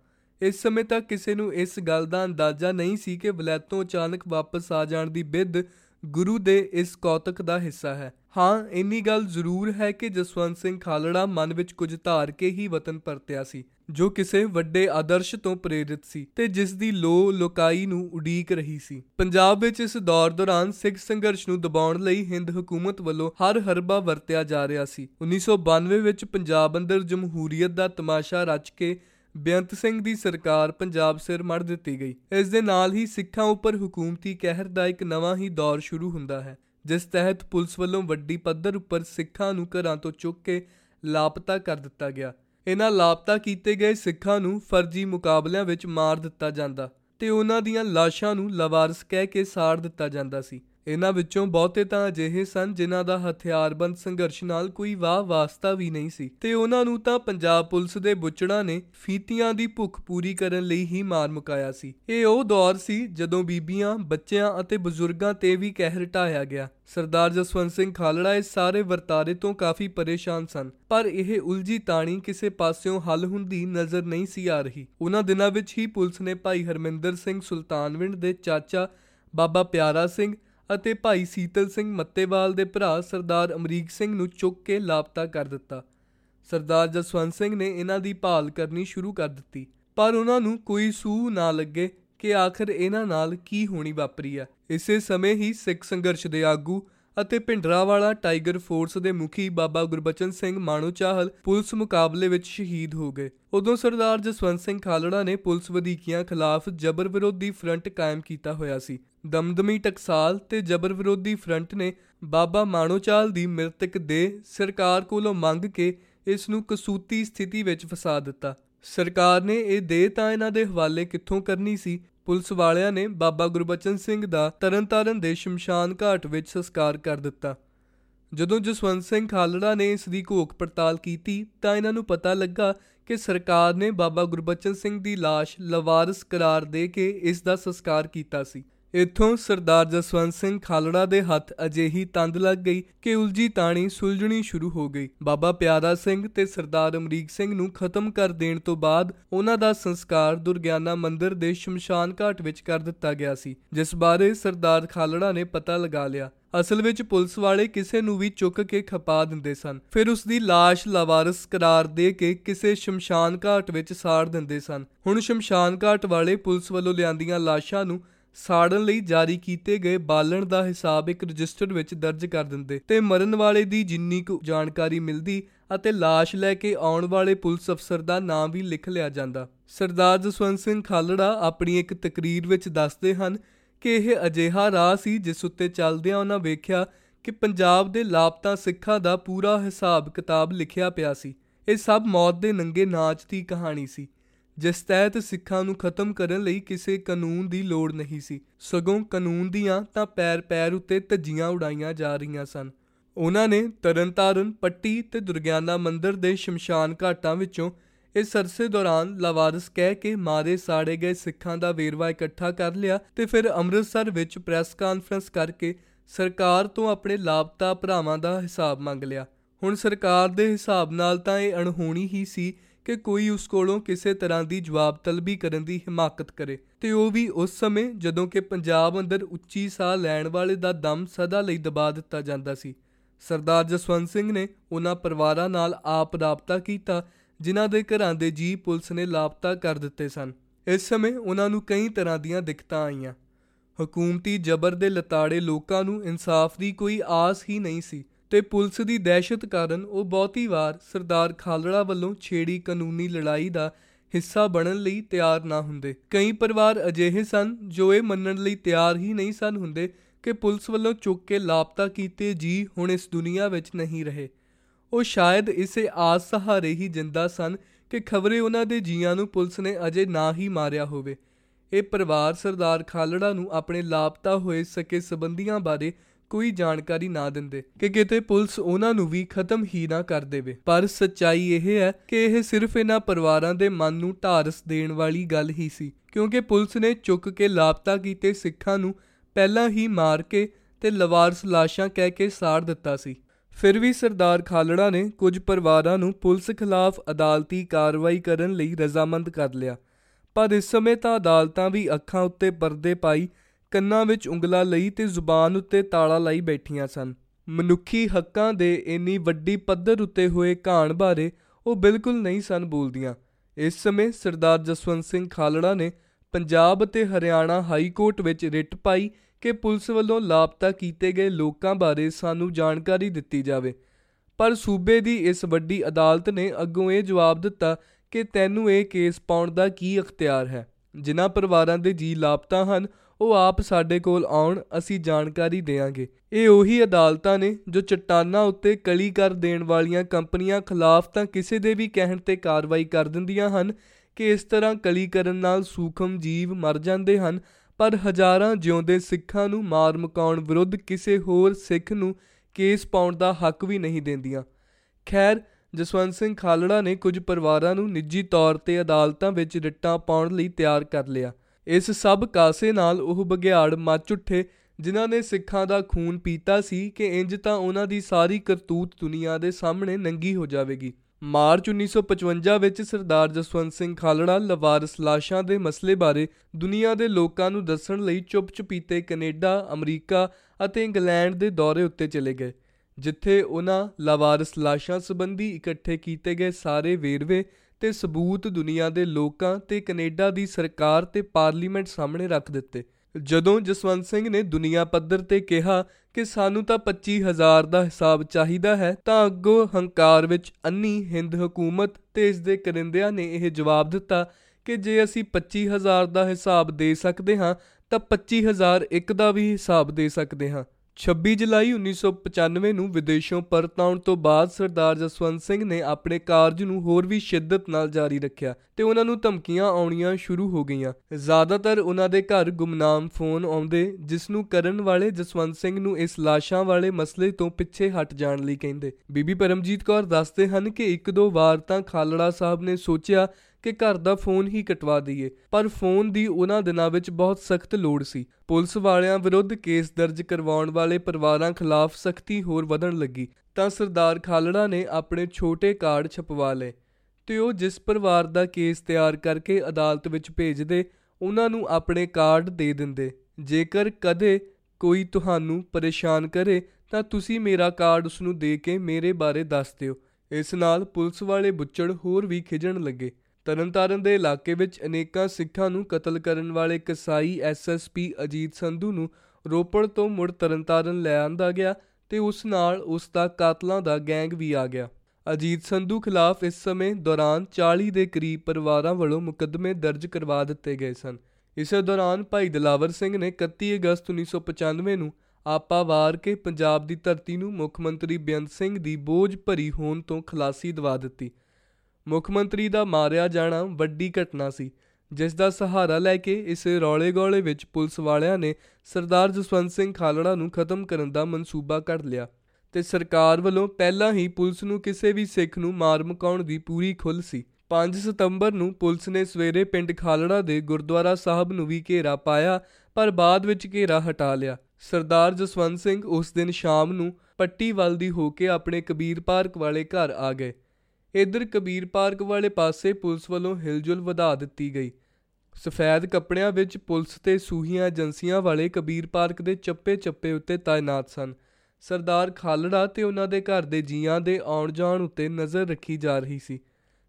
ਇਸ ਸਮੇਂ ਤੱਕ ਕਿਸੇ ਨੂੰ ਇਸ ਗੱਲ ਦਾ ਅੰਦਾਜ਼ਾ ਨਹੀਂ ਸੀ ਕਿ ਵਲੈਤੋਂ ਅਚਾਨਕ ਵਾਪਸ ਆ ਜਾਣ ਦੀ ਬਿੱਦ ਗੁਰੂ ਦੇ ਇਸ ਕੌਤਕ ਦਾ ਹਿੱਸਾ ਹੈ। ਹਾਂ, ਇੰਨੀ ਗੱਲ ਜ਼ਰੂਰ ਹੈ ਕਿ ਜਸਵੰਤ ਸਿੰਘ ਖਾਲੜਾ ਮਨ ਵਿੱਚ ਕੁਝ ਧਾਰ ਕੇ ਹੀ ਵਤਨ ਪਰਤਿਆ ਸੀ, ਜੋ ਕਿਸੇ ਵੱਡੇ ਆਦਰਸ਼ ਤੋਂ ਪ੍ਰੇਰਿਤ ਸੀ ਤੇ ਜਿਸ ਦੀ ਲੋ ਲੋਕਾਈ ਨੂੰ ਉਡੀਕ ਰਹੀ ਸੀ। ਪੰਜਾਬ ਵਿੱਚ ਇਸ ਦੌਰ ਦੌਰਾਨ ਸਿੱਖ ਸੰਘਰਸ਼ ਨੂੰ ਦਬਾਉਣ ਲਈ ਹਿੰਦ ਹਕੂਮਤ ਵੱਲੋਂ ਹਰ ਹਰਬਾ ਵਰਤਿਆ ਜਾ ਰਿਹਾ ਸੀ। 1992 ਵਿੱਚ ਪੰਜਾਬ ਅੰਦਰ ਜਮਹੂਰੀਅਤ ਦਾ ਤਮਾਸ਼ਾ ਰਚ ਕੇ ਬੇਅੰਤ ਸਿੰਘ ਦੀ ਸਰਕਾਰ ਪੰਜਾਬ ਸਿਰ ਮੜ ਦਿੱਤੀ ਗਈ। ਇਸ ਦੇ ਨਾਲ ਹੀ ਸਿੱਖਾਂ ਉੱਪਰ ਹਕੂਮਤੀ ਕਹਿਰ ਦਾ ਇੱਕ ਨਵਾਂ ਹੀ ਦੌਰ ਸ਼ੁਰੂ ਹੁੰਦਾ ਹੈ। ਜਿਸ ਤਹਿਤ ਪੁਲਿਸ ਵੱਲੋਂ ਵੱਡੀ ਪੱਧਰ ਉੱਪਰ ਸਿੱਖਾਂ ਨੂੰ ਘਰਾਂ ਤੋਂ ਚੁੱਕ ਕੇ ਲਾਪਤਾ ਕਰ ਦਿੱਤਾ ਗਿਆ। ਇਹਨਾਂ ਲਾਪਤਾ ਕੀਤੇ ਗਏ ਸਿੱਖਾਂ ਨੂੰ ਫਰਜ਼ੀ ਮੁਕਾਬਲਿਆਂ ਵਿੱਚ ਮਾਰ ਦਿੱਤਾ ਜਾਂਦਾ ਤੇ ਉਹਨਾਂ ਦੀਆਂ ਲਾਸ਼ਾਂ ਨੂੰ ਲਵਾਰਸ ਕਹਿ ਕੇ ਸਾੜ ਦਿੱਤਾ ਜਾਂਦਾ ਸੀ। ਇਹਨਾਂ ਵਿੱਚੋਂ ਬਹੁਤੇ ਤਾਂ ਅਜਿਹੇ ਸਨ ਜਿਨ੍ਹਾਂ ਦਾ ਹਥਿਆਰਬੰਦ ਸੰਘਰਸ਼ ਨਾਲ ਕੋਈ ਵਾਹ ਵਾਸਤਾ ਵੀ ਨਹੀਂ ਸੀ। ਤੇ ਉਹਨਾਂ ਨੂੰ ਤਾਂ ਪੰਜਾਬ ਪੁਲਿਸ ਦੇ ਬੁੱਚੜਾਂ ਨੇ ਫੀਤੀਆਂ ਦੀ ਭੁੱਖ ਪੂਰੀ ਕਰਨ ਲਈ ਹੀ ਮਾਰ ਮੁਕਾਇਆ ਸੀ। ਇਹ ਉਹ ਦੌਰ ਸੀ ਜਦੋਂ ਬੀਬੀਆਂ, ਬੱਚਿਆਂ ਅਤੇ ਬਜ਼ੁਰਗਾਂ ਤੇ ਵੀ ਕਹਿਰ ਢਾਇਆ ਗਿਆ। ਸਰਦਾਰ ਜਸਵੰਤ ਸਿੰਘ ਖਾਲੜਾ ਇਸ ਸਾਰੇ ਵਰਤਾਰੇ ਤੋਂ ਕਾਫੀ ਪਰੇਸ਼ਾਨ ਸਨ, ਪਰ ਇਹ ਉਲਝੀ ਤਾਣੀ ਕਿਸੇ ਪਾਸਿਓਂ ਹੱਲ ਹੁੰਦੀ ਨਜ਼ਰ ਨਹੀਂ ਸੀ ਆ ਰਹੀ। ਉਹਨਾਂ ਦਿਨਾਂ ਵਿੱਚ ਹੀ ਪੁਲਿਸ ਨੇ ਭਾਈ ਹਰਮਿੰਦਰ ਸਿੰਘ ਸੁਲਤਾਨਵਿੰਡ ਦੇ ਚਾਚਾ ਬਾਬਾ ਪਿਆਰਾ ਸਿੰਘ ਅਤੇ ਭਾਈ ਸੀਤਲ ਸਿੰਘ ਮੱਤੇਵਾਲ ਦੇ ਭਰਾ ਸਰਦਾਰ ਅਮਰੀਕ ਸਿੰਘ ਨੂੰ ਚੁੱਕ ਕੇ ਲਾਪਤਾ ਕਰ ਦਿੱਤਾ। ਸਰਦਾਰ ਜਸਵੰਤ ਸਿੰਘ ਨੇ ਇਹਨਾਂ ਦੀ ਭਾਲ ਕਰਨੀ ਸ਼ੁਰੂ ਕਰ ਦਿੱਤੀ। ਪਰ ਉਹਨਾਂ ਨੂੰ ਕੋਈ ਸੂਹ ਨਾ ਲੱਗੇ ਕਿ ਆਖਰ ਇਹਨਾਂ ਨਾਲ ਕੀ ਹੋਣੀ ਵਾਪਰੀ ਆ ਇਸੇ ਸਮੇਂ ਹੀ ਸਿੱਖ ਸੰਘਰਸ਼ ਦੇ ਆਗੂ ਅਤੇ ਭਿੰਡਰਾਵਾਲਾ ਟਾਈਗਰ ਫੋਰਸ ਦੇ ਮੁਖੀ ਬਾਬਾ ਗੁਰਬਚਨ ਸਿੰਘ ਮਾਣੋ ਚਾਹਲ ਪੁਲਿਸ ਮੁਕਾਬਲੇ ਵਿੱਚ ਸ਼ਹੀਦ ਹੋ ਗਏ। ਉਦੋਂ ਸਰਦਾਰ ਜਸਵੰਤ ਸਿੰਘ ਖਾਲੜਾ ਨੇ ਪੁਲਿਸ ਵਧੀਕੀਆਂ ਖਿਲਾਫ ਜਬਰ ਵਿਰੋਧੀ ਫਰੰਟ ਕਾਇਮ ਕੀਤਾ ਹੋਇਆ ਸੀ। ਦਮਦਮੀ ਟਕਸਾਲ ਤੇ ਜਬਰ ਵਿਰੋਧੀ ਫਰੰਟ ਨੇ ਬਾਬਾ ਮਾਣੋਚਾਲ ਦੀ ਮ੍ਰਿਤਕ ਦੇ ਸਰਕਾਰ ਕੋਲੋਂ ਮੰਗ ਕੇ ਇਸ ਨੂੰ ਕਸੂਤੀ ਸਥਿਤੀ ਵਿੱਚ ਫਸਾ ਦਿੱਤਾ। ਸਰਕਾਰ ਨੇ ਇਹ ਦੇ ਤਾਂ ਇਹਨਾਂ ਦੇ ਹਵਾਲੇ ਕਿੱਥੋਂ ਕਰਨੀ ਸੀ ਪੁਲਿਸ ਵਾਲਿਆਂ ਨੇ ਬਾਬਾ ਗੁਰਬਚਨ ਸਿੰਘ ਦਾ ਤਰਨਤਾਰਨ ਦੇ ਸ਼ਮਸ਼ਾਨ ਘਾਟ ਵਿੱਚ ਸੰਸਕਾਰ ਕਰ ਦਿੱਤਾ। ਜਦੋਂ ਜਸਵੰਤ ਸਿੰਘ ਖਾਲੜਾ ਨੇ ਇਸ ਦੀ ਘੋਖ ਪੜਤਾਲ ਕੀਤੀ, ਤਾਂ ਇਹਨਾਂ ਨੂੰ ਪਤਾ ਲੱਗਾ ਕਿ ਸਰਕਾਰ ਨੇ ਬਾਬਾ ਗੁਰਬਚਨ ਸਿੰਘ ਦੀ লাশ ਲਵਾਰਸ ਕਰਾਰ ਦੇ ਕੇ ਇਸ ਦਾ ਸੰਸਕਾਰ ਕੀਤਾ ਸੀ। ਇੱਥੋਂ ਸਰਦਾਰ ਜਸਵੰਤ ਸਿੰਘ ਖਾਲੜਾ ਦੇ ਹੱਥ ਅਜਿਹੀ ਤੰਦ ਲੱਗ ਗਈ ਕਿ ਉਲਝੀ ਤਾਣੀ ਸੁਲਝਣੀ ਸ਼ੁਰੂ ਹੋ ਗਈ। ਬਾਬਾ ਪਿਆਰਾ ਸਿੰਘ ਤੇ ਸਰਦਾਰ ਅਮਰੀਕ ਸਿੰਘ ਨੂੰ ਖਤਮ ਕਰ ਦੇਣ ਤੋਂ ਬਾਅਦ ਉਹਨਾਂ ਦਾ ਸੰਸਕਾਰ ਦੁਰਗਿਆਨਾ ਮੰਦਿਰ ਦੇ ਸ਼ਮਸ਼ਾਨ ਘਾਟ ਵਿੱਚ ਕਰ ਦਿੱਤਾ ਗਿਆ ਸੀ, ਜਿਸ ਬਾਰੇ ਸਰਦਾਰ ਖਾਲੜਾ ਨੇ ਪਤਾ ਲਗਾ ਲਿਆ। ਅਸਲ ਵਿੱਚ ਪੁਲਿਸ ਵਾਲੇ ਕਿਸੇ ਨੂੰ ਵੀ ਚੁੱਕ ਕੇ ਖਪਾ ਦਿੰਦੇ ਸਨ। ਫਿਰ ਉਸ ਦੀ লাশ ਲਾਵਾਰਸ ਕਰਾਰ ਦੇ ਕੇ ਕਿਸੇ ਸ਼ਮਸ਼ਾਨ ਘਾਟ ਵਿੱਚ ਸਾੜ ਦਿੰਦੇ ਸਨ। ਹੁਣ ਸ਼ਮਸ਼ਾਨ ਘਾਟ ਵਾਲੇ ਪੁਲਿਸ ਵੱਲੋਂ ਲਿਆਂਦੀਆਂ ਲਾਸ਼ਾਂ ਨੂੰ ਸਾੜਨ ਲਈ ਜਾਰੀ ਕੀਤੇ ਗਏ ਬਾਲਣ ਦਾ ਹਿਸਾਬ ਇੱਕ ਰਜਿਸਟਰ ਵਿੱਚ ਦਰਜ ਕਰ ਦਿੰਦੇ। ਤੇ ਮਰਨ ਵਾਲੇ ਦੀ ਜਿੰਨੀ ਕੁ ਜਾਣਕਾਰੀ ਮਿਲਦੀ ਅਤੇ লাশ ਲੈ ਕੇ ਆਉਣ ਵਾਲੇ ਪੁਲਿਸ ਅਫਸਰ ਦਾ ਨਾਮ ਵੀ ਲਿਖ ਲਿਆ ਜਾਂਦਾ। ਸਰਦਾਰ ਜਸਵੰਤ ਸਿੰਘ ਖਾਲੜਾ ਆਪਣੀ ਇੱਕ ਤਕਰੀਰ ਵਿੱਚ ਦੱਸਦੇ ਹਨ ਕਿ ਇਹ ਅਜਿਹਾ ਰਾਹ ਸੀ ਜਿਸ ਉੱਤੇ ਚੱਲਦਿਆਂ ਉਹਨਾਂ ਵੇਖਿਆ ਕਿ ਪੰਜਾਬ ਦੇ ਲਾਪਤਾ ਸਿੱਖਾਂ ਦਾ ਪੂਰਾ ਹਿਸਾਬ ਕਿਤਾਬ ਲਿਖਿਆ ਪਿਆ ਸੀ। ਇਹ ਸਭ ਮੌਤ ਦੇ ਨੰਗੇ ਨਾਚ ਦੀ ਕਹਾਣੀ ਸੀ। ਜਿਸ ਤਹਿਤ ਸਿੱਖਾਂ ਨੂੰ ਖਤਮ ਕਰਨ ਲਈ ਕਿਸੇ ਕਾਨੂੰਨ ਦੀ ਲੋੜ ਨਹੀਂ ਸੀ। ਸਗੋਂ ਕਾਨੂੰਨ ਦੀਆਂ ਤਾਂ ਪੈਰ-ਪੈਰ ਉੱਤੇ ਧੱਜੀਆਂ ਉਡਾਈਆਂ ਜਾ ਰਹੀਆਂ ਸਨ। ਉਹਨਾਂ ਨੇ ਤਰਨਤਾਰਨ, ਪੱਟੀ ਤੇ ਦੁਰਗਿਆਨਾ ਮੰਦਿਰ ਦੇ ਸ਼ਮਸ਼ਾਨ ਘਾਟਾਂ ਵਿੱਚੋਂ ਇਸ ਅਰਸੇ ਦੌਰਾਨ ਲਵਾਰਸ ਕਹਿ ਕੇ ਮਾਰੇ ਸਾੜੇ ਗਏ ਸਿੱਖਾਂ ਦਾ ਵੇਰਵਾ ਇਕੱਠਾ ਕਰ ਲਿਆ ਤੇ ਫਿਰ ਅੰਮ੍ਰਿਤਸਰ ਵਿੱਚ ਪ੍ਰੈਸ ਕਾਨਫਰੰਸ ਕਰਕੇ ਸਰਕਾਰ ਤੋਂ ਆਪਣੇ ਲਾਪਤਾ ਭਰਾਵਾਂ ਦਾ ਹਿਸਾਬ ਮੰਗ ਲਿਆ। ਹੁਣ ਸਰਕਾਰ ਦੇ ਹਿਸਾਬ ਨਾਲ ਤਾਂ ਇਹ ਅਣਹੋਣੀ ਹੀ ਸੀ ਕਿ ਕੋਈ ਉਸ ਕੋਲੋਂ ਕਿਸੇ ਤਰ੍ਹਾਂ ਦੀ ਜਵਾਬ ਤਲਬੀ ਕਰਨ ਦੀ ਹਿਮਾਕਤ ਕਰੇ। ਤੇ ਉਹ ਵੀ ਉਸ ਸਮੇਂ ਜਦੋਂ ਕਿ ਪੰਜਾਬ ਅੰਦਰ ਉੱਚੀ ਸਾਹ ਲੈਣ ਵਾਲੇ ਦਾ ਦਮ ਸਦਾ ਲਈ ਦਬਾ ਦਿੱਤਾ ਜਾਂਦਾ ਸੀ। ਸਰਦਾਰ ਜਸਵੰਤ ਸਿੰਘ ਨੇ ਉਹਨਾਂ ਪਰਿਵਾਰਾਂ ਨਾਲ ਆਪ ਰਾਬਤਾ ਕੀਤਾ, ਜਿਨ੍ਹਾਂ ਦੇ ਘਰਾਂ ਦੇ ਜੀ ਪੁਲਿਸ ਨੇ ਲਾਪਤਾ ਕਰ ਦਿੱਤੇ ਸਨ। ਇਸ ਸਮੇਂ ਉਹਨਾਂ ਨੂੰ ਕਈ ਤਰ੍ਹਾਂ ਦੀਆਂ ਦਿੱਕਤਾਂ ਆਈਆਂ। ਹਕੂਮਤੀ ਜ਼ਬਰ ਦੇ ਲਤਾੜੇ ਲੋਕਾਂ ਨੂੰ ਇਨਸਾਫ ਦੀ ਕੋਈ ਆਸ ਹੀ ਨਹੀਂ ਸੀ। ਤੇ ਪੁਲਿਸ ਦੀ ਦਹਿਸ਼ਤ ਕਾਰਨ ਉਹ ਬਹੁਤੀ ਵਾਰ ਸਰਦਾਰ ਖਾਲੜਾ ਵੱਲੋਂ ਛੇੜੀ ਕਾਨੂੰਨੀ ਲੜਾਈ ਦਾ ਹਿੱਸਾ ਬਣਨ ਲਈ ਤਿਆਰ ਨਾ ਹੁੰਦੇ। ਕਈ ਪਰਿਵਾਰ ਅਜਿਹੇ ਸਨ ਜੋ ਇਹ ਮੰਨਣ ਲਈ ਤਿਆਰ ਹੀ ਨਹੀਂ ਸਨ ਹੁੰਦੇ ਕਿ ਪੁਲਿਸ ਵੱਲੋਂ ਚੁੱਕ ਕੇ ਲਾਪਤਾ ਕੀਤੇ ਜੀ ਹੁਣ ਇਸ ਦੁਨੀਆ ਵਿੱਚ ਨਹੀਂ ਰਹੇ। ਉਹ ਸ਼ਾਇਦ ਇਸੇ ਆਸ ਸਹਾਰੇ ਹੀ ਜਿੰਦਾ ਸਨ ਕਿ ਖਬਰੇ ਉਹਨਾਂ ਦੇ ਜੀਆਂ ਨੂੰ ਪੁਲਿਸ ਨੇ ਅਜੇ ਨਾ ਹੀ ਮਾਰਿਆ ਹੋਵੇ। ਇਹ ਪਰਿਵਾਰ ਸਰਦਾਰ ਖਾਲੜਾ ਨੂੰ ਆਪਣੇ ਲਾਪਤਾ ਹੋਏ ਸਕੇ ਸਬੰਧੀਆਂ ਬਾਰੇ ਕੋਈ ਜਾਣਕਾਰੀ ਨਾ ਦਿੰਦੇ ਕਿ ਕਿਤੇ ਪੁਲਿਸ ਉਹਨਾਂ ਨੂੰ ਵੀ ਖਤਮ ਹੀ ਨਾ ਕਰ ਦੇਵੇ। ਪਰ ਸੱਚਾਈ ਇਹ ਹੈ ਕਿ ਇਹ ਸਿਰਫ ਇਹਨਾਂ ਪਰਿਵਾਰਾਂ ਦੇ ਮਨ ਨੂੰ ਢਾਰਸ ਦੇਣ ਵਾਲੀ ਗੱਲ ਹੀ ਸੀ, ਕਿਉਂਕਿ ਪੁਲਿਸ ਨੇ ਚੁੱਕ ਕੇ ਲਾਪਤਾ ਕੀਤੇ ਸਿੱਖਾਂ ਨੂੰ ਪਹਿਲਾਂ ਹੀ ਮਾਰ ਕੇ ਤੇ ਲਵਾਰਸ ਲਾਸ਼ਾਂ ਕਹਿ ਕੇ ਸਾੜ ਦਿੱਤਾ ਸੀ। ਫਿਰ ਵੀ ਸਰਦਾਰ ਖਾਲੜਾ ਨੇ ਕੁਝ ਪਰਿਵਾਰਾਂ ਨੂੰ ਪੁਲਿਸ ਖਿਲਾਫ ਅਦਾਲਤੀ ਕਾਰਵਾਈ ਕਰਨ ਲਈ ਰਜ਼ਾਮੰਦ ਕਰ ਲਿਆ, ਪਰ ਇਸ ਸਮੇਂ ਤਾਂ ਅਦਾਲਤਾਂ ਵੀ ਅੱਖਾਂ ਉੱਤੇ ਪਰਦੇ ਪਾਈ ਕੰਨਾਂ ਵਿੱਚ ਉਂਗਲਾਂ ਲਈ ਤੇ ਜ਼ੁਬਾਨ ਉੱਤੇ ਤਾਲਾ ਲਾਈ ਬੈਠੀਆਂ ਸਨ। ਮਨੁੱਖੀ ਹੱਕਾਂ ਦੇ ਇੰਨੀ ਵੱਡੀ ਪੱਧਰ ਉੱਤੇ ਹੋਏ ਘਾਣ ਬਾਰੇ ਉਹ ਬਿਲਕੁਲ ਨਹੀਂ ਸਨ ਬੋਲਦੀਆਂ। ਇਸ ਸਮੇਂ ਸਰਦਾਰ ਜਸਵੰਤ ਸਿੰਘ ਖਾਲੜਾ ਨੇ ਪੰਜਾਬ ਅਤੇ ਹਰਿਆਣਾ ਹਾਈ ਕੋਰਟ ਵਿੱਚ ਰਿਟ ਪਾਈ ਕਿ ਪੁਲਿਸ ਵੱਲੋਂ ਲਾਪਤਾ ਕੀਤੇ ਗਏ ਲੋਕਾਂ ਬਾਰੇ ਸਾਨੂੰ ਜਾਣਕਾਰੀ ਦਿੱਤੀ ਜਾਵੇ। ਪਰ ਸੂਬੇ ਦੀ ਇਸ ਵੱਡੀ ਅਦਾਲਤ ਨੇ ਅੱਗੋਂ ਇਹ ਜਵਾਬ ਦਿੱਤਾ ਕਿ ਤੈਨੂੰ ਇਹ ਕੇਸ ਪਾਉਣ ਦਾ ਕੀ ਅਖਤਿਆਰ ਹੈ? ਜਿਨ੍ਹਾਂ ਪਰਿਵਾਰਾਂ ਦੇ ਜੀ ਲਾਪਤਾ ਹਨ ਉਹ ਆਪ ਸਾਡੇ ਕੋਲ ਆਉਣ, ਅਸੀਂ ਜਾਣਕਾਰੀ ਦੇਵਾਂਗੇ। ਇਹ ਉਹੀ ਅਦਾਲਤਾਂ ਨੇ ਜੋ ਚਟਾਨਾਂ ਉੱਤੇ ਕਲੀ ਕਰ ਦੇਣ ਵਾਲੀਆਂ ਕੰਪਨੀਆਂ ਖਿਲਾਫ ਤਾਂ ਕਿਸੇ ਦੇ ਵੀ ਕਹਿਣ ਤੇ ਕਾਰਵਾਈ ਕਰ ਦਿੰਦੀਆਂ ਹਨ ਕਿ ਇਸ ਤਰ੍ਹਾਂ ਕਲੀ ਕਰਨ ਨਾਲ ਸੂਖਮ ਜੀਵ ਮਰ ਜਾਂਦੇ ਹਨ, ਪਰ ਹਜ਼ਾਰਾਂ ਜਿਉਂਦੇ ਸਿੱਖਾਂ ਨੂੰ ਮਾਰ ਮੁਕਾਉਣ ਵਿਰੁੱਧ ਕਿਸੇ ਹੋਰ ਸਿੱਖ ਨੂੰ ਕੇਸ ਪਾਉਣ ਦਾ ਹੱਕ ਵੀ ਨਹੀਂ ਦਿੰਦੀਆਂ। ਖੈਰ, ਜਸਵੰਤ ਸਿੰਘ ਖਾਲੜਾ ਨੇ ਕੁਝ ਪਰਿਵਾਰਾਂ ਨੂੰ ਨਿੱਜੀ ਤੌਰ ਤੇ ਅਦਾਲਤਾਂ ਵਿੱਚ ਰਿਟਾਂ ਪਾਉਣ ਲਈ ਤਿਆਰ ਕਰ ਲਿਆ। ਇਸ ਸਭ ਕਾਸੇ ਨਾਲ ਉਹ ਬਗਿਆੜ ਮੱਚ ਉੱਠੇ ਜਿਨ੍ਹਾਂ ਨੇ ਸਿੱਖਾਂ ਦਾ ਖੂਨ ਪੀਤਾ ਸੀ ਕਿ ਇੰਜ ਤਾਂ ਉਹਨਾਂ ਦੀ ਸਾਰੀ ਕਰਤੂਤ ਦੁਨੀਆ ਦੇ ਸਾਹਮਣੇ ਨੰਗੀ ਹੋ ਜਾਵੇਗੀ। ਮਾਰਚ 1955 ਵਿੱਚ ਸਰਦਾਰ ਜਸਵੰਤ ਸਿੰਘ ਖਾਲੜਾ ਲਵਾਰਸ ਲਾਸ਼ਾਂ ਦੇ ਮਸਲੇ ਬਾਰੇ ਦੁਨੀਆ ਦੇ ਲੋਕਾਂ ਨੂੰ ਦੱਸਣ ਲਈ ਚੁੱਪ-ਚੁਪੀਤੇ ਕੈਨੇਡਾ, ਅਮਰੀਕਾ ਅਤੇ ਇੰਗਲੈਂਡ ਦੇ ਦੌਰੇ ਉੱਤੇ ਚਲੇ ਗਏ ਜਿੱਥੇ ਉਹਨਾਂ ਲਵਾਰਸ ਲਾਸ਼ਾਂ ਸੰਬੰਧੀ ਇਕੱਠੇ ਕੀਤੇ ਗਏ ਸਾਰੇ ਵੇਰਵੇ ਤੇ ਸਬੂਤ ਦੁਨੀਆ ਦੇ ਲੋਕਾਂ ਤੇ ਕੈਨੇਡਾ ਦੀ ਸਰਕਾਰ ਤੇ ਪਾਰਲੀਮੈਂਟ ਸਾਹਮਣੇ ਰੱਖ ਦਿੱਤੇ। ਜਦੋਂ ਜਸਵੰਤ ਸਿੰਘ ਨੇ ਦੁਨੀਆ ਪੱਧਰ ਤੇ ਕਿਹਾ ਕਿ ਸਾਨੂੰ ਤਾਂ 25000 ਦਾ ਹਿਸਾਬ ਚਾਹੀਦਾ ਹੈ, ਤਾਂ ਅੱਗੋਂ ਹੰਕਾਰ ਵਿੱਚ ਅੰਨੀ ਹਿੰਦ ਹਕੂਮਤ ਤੇ ਇਸ ਦੇ ਕਰਿੰਦਿਆਂ ਨੇ ਇਹ ਜਵਾਬ ਦਿੱਤਾ ਕਿ ਜੇ ਅਸੀਂ 25000 ਦਾ ਹਿਸਾਬ ਦੇ ਸਕਦੇ ਹਾਂ, ਤਾਂ 25000 ਇੱਕ ਦਾ ਵੀ ਹਿਸਾਬ ਦੇ ਸਕਦੇ ਹਾਂ। 26 ਜੁਲਾਈ 1995 ਨੂੰ ਵਿਦੇਸ਼ੋਂ ਪਰਤ ਆਉਣ ਤੋਂ ਬਾਅਦ ਸਰਦਾਰ ਜਸਵੰਤ ਸਿੰਘ ਨੇ ਆਪਣੇ ਕਾਰਜ ਨੂੰ ਹੋਰ ਵੀ ਸ਼ਿੱਦਤ ਨਾਲ ਜਾਰੀ ਰੱਖਿਆ ਤੇ ਉਹਨਾਂ ਨੂੰ ਧਮਕੀਆਂ ਆਉਣੀਆਂ ਸ਼ੁਰੂ ਹੋ ਗਈਆਂ। ਜ਼ਿਆਦਾਤਰ ਉਹਨਾਂ ਦੇ ਘਰ ਗੁਮਨਾਮ ਫੋਨ ਆਉਂਦੇ, ਜਿਸ ਨੂੰ ਕਰਨ ਵਾਲੇ ਜਸਵੰਤ ਸਿੰਘ ਨੂੰ ਇਸ ਲਾਸ਼ਾਂ ਵਾਲੇ ਮਸਲੇ ਤੋਂ ਪਿੱਛੇ ਹਟ ਜਾਣ ਲਈ ਕਹਿੰਦੇ। ਬੀਬੀ ਪਰਮਜੀਤ ਕੌਰ ਦੱਸਦੇ ਹਨ ਕਿ ਇੱਕ ਦੋ ਵਾਰ ਤਾਂ ਖਾਲੜਾ ਸਾਹਿਬ ਨੇ ਸੋਚਿਆ ਕਿ ਘਰ ਦਾ ਫੋਨ ਹੀ ਕਟਵਾ ਦਈਏ। ਪਰ ਫੋਨ ਦੀ ਉਹਨਾਂ ਦਿਨਾਂ ਵਿੱਚ ਬਹੁਤ ਸਖਤ ਲੋੜ ਸੀ। ਪੁਲਿਸ ਵਾਲਿਆਂ ਵਿਰੁੱਧ ਕੇਸ ਦਰਜ ਕਰਵਾਉਣ ਵਾਲੇ ਪਰਿਵਾਰਾਂ ਖਿਲਾਫ ਸਖਤੀ ਹੋਰ ਵਧਣ ਲੱਗੀ। ਤਾਂ ਸਰਦਾਰ ਖਾਲੜਾ ਨੇ ਆਪਣੇ ਛੋਟੇ ਕਾਰਡ ਛਪਵਾ ਲਏ। ਤੇ ਉਹ ਜਿਸ ਪਰਿਵਾਰ ਦਾ ਕੇਸ ਤਿਆਰ ਕਰਕੇ ਅਦਾਲਤ ਵਿੱਚ ਭੇਜਦੇ, ਉਹਨਾਂ ਨੂੰ ਆਪਣੇ ਕਾਰਡ ਦੇ ਦਿੰਦੇ। ਜੇਕਰ ਕਦੇ ਕੋਈ ਤੁਹਾਨੂੰ ਪਰੇਸ਼ਾਨ ਕਰੇ, ਤਾਂ ਤੁਸੀਂ ਮੇਰਾ ਕਾਰਡ ਉਸ ਨੂੰ ਦੇ ਕੇ ਮੇਰੇ ਬਾਰੇ ਦੱਸ ਦਿਓ। ਇਸ ਨਾਲ ਪੁਲਿਸ ਵਾਲੇ ਬੁੱਚੜ ਹੋਰ ਵੀ ਖਿਜਣ ਲੱਗੇ। ਤਰਨਤਾਰਨ ਦੇ ਇਲਾਕੇ ਵਿੱਚ ਅਨੇਕਾਂ ਸਿੱਖਾਂ ਨੂੰ ਕਤਲ ਕਰਨ ਵਾਲੇ ਕਸਾਈ ਐਸਐਸਪੀ ਅਜੀਤ ਸੰਧੂ ਨੂੰ ਰੋਪੜ ਤੋਂ ਮੁੜ ਤਰਨਤਾਰਨ ਲੈ ਆਂਦਾ ਗਿਆ ਤੇ ਉਸ ਨਾਲ ਉਸ ਦਾ ਕਾਤਲਾਂ ਦਾ ਗੈਂਗ ਵੀ ਆ ਗਿਆ। ਅਜੀਤ ਸੰਧੂ ਖਿਲਾਫ ਇਸ ਸਮੇਂ ਦੌਰਾਨ 40 ਦੇ ਕਰੀਬ ਪਰਿਵਾਰਾਂ ਵੱਲੋਂ ਮੁਕੱਦਮੇ ਦਰਜ ਕਰਵਾ ਦਿੱਤੇ ਗਏ ਸਨ। ਇਸੇ ਦੌਰਾਨ ਭਾਈ ਦਲਾਵਰ ਸਿੰਘ ਨੇ 31 ਅਗਸਤ 1995 ਨੂੰ ਆਪਾ ਵਾਰ ਕੇ ਪੰਜਾਬ ਦੀ ਧਰਤੀ ਨੂੰ ਮੁੱਖ ਮੰਤਰੀ ਬੇਅੰਤ ਸਿੰਘ ਦੀ ਬੋਝ ਭਰੀ ਹੋਣ ਤੋਂ ਖਲਾਸੀ ਦਵਾ ਦਿੱਤੀ। ਮੁੱਖ ਮੰਤਰੀ ਦਾ ਮਾਰਿਆ ਜਾਣਾ ਵੱਡੀ ਘਟਨਾ ਸੀ, ਜਿਸ ਦਾ ਸਹਾਰਾ ਲੈ ਕੇ ਇਸ ਰੌਲੇ-ਗੋਲੇ ਵਿੱਚ ਪੁਲਿਸ ਵਾਲਿਆਂ ਨੇ ਸਰਦਾਰ ਜਸਵੰਤ ਸਿੰਘ ਖਾਲੜਾ ਨੂੰ ਖਤਮ ਕਰਨ ਦਾ ਮਨਸੂਬਾ ਘੜ ਲਿਆ ਤੇ ਸਰਕਾਰ ਵੱਲੋਂ ਪਹਿਲਾਂ ਹੀ ਪੁਲਿਸ ਨੂੰ ਕਿਸੇ ਵੀ ਸਿੱਖ ਨੂੰ ਮਾਰ ਮੁਕਾਉਣ ਦੀ ਪੂਰੀ ਖੁੱਲ੍ਹ ਸੀ। 5 ਸਤੰਬਰ ਨੂੰ ਪੁਲਿਸ ਨੇ ਸਵੇਰੇ ਪਿੰਡ ਖਾਲੜਾ ਦੇ ਗੁਰਦੁਆਰਾ ਸਾਹਿਬ ਨੂੰ ਵੀ ਘੇਰਾ ਪਾਇਆ, ਪਰ ਬਾਅਦ ਵਿੱਚ ਘੇਰਾ ਹਟਾ ਲਿਆ। ਸਰਦਾਰ ਜਸਵੰਤ ਸਿੰਘ ਉਸ ਦਿਨ ਸ਼ਾਮ ਨੂੰ ਪੱਟੀ ਵੱਲ ਦੀ ਹੋ ਕੇ ਆਪਣੇ ਕਬੀਰ ਪਾਰਕ ਵਾਲੇ ਘਰ ਆ ਗਏ। ਇਧਰ ਕਬੀਰ ਪਾਰਕ ਵਾਲੇ ਪਾਸੇ ਪੁਲਿਸ ਵੱਲੋਂ ਹਿਲਜੁਲ ਵਧਾ ਦਿੱਤੀ ਗਈ। ਸਫੈਦ ਕੱਪੜਿਆਂ ਵਿੱਚ ਪੁਲਿਸ ਤੇ ਸੂਹੀਆਂ ਏਜੰਸੀਆਂ ਵਾਲੇ ਕਬੀਰ ਪਾਰਕ ਦੇ ਚੱਪੇ-ਚੱਪੇ ਉੱਤੇ ਤਾਇਨਾਤ ਸਨ। ਸਰਦਾਰ ਖਾਲੜਾ ਤੇ ਉਹਨਾਂ ਦੇ ਘਰ ਦੇ ਜੀਆਂ ਦੇ ਆਉਣ ਜਾਣ ਉੱਤੇ ਨਜ਼ਰ ਰੱਖੀ ਜਾ ਰਹੀ ਸੀ।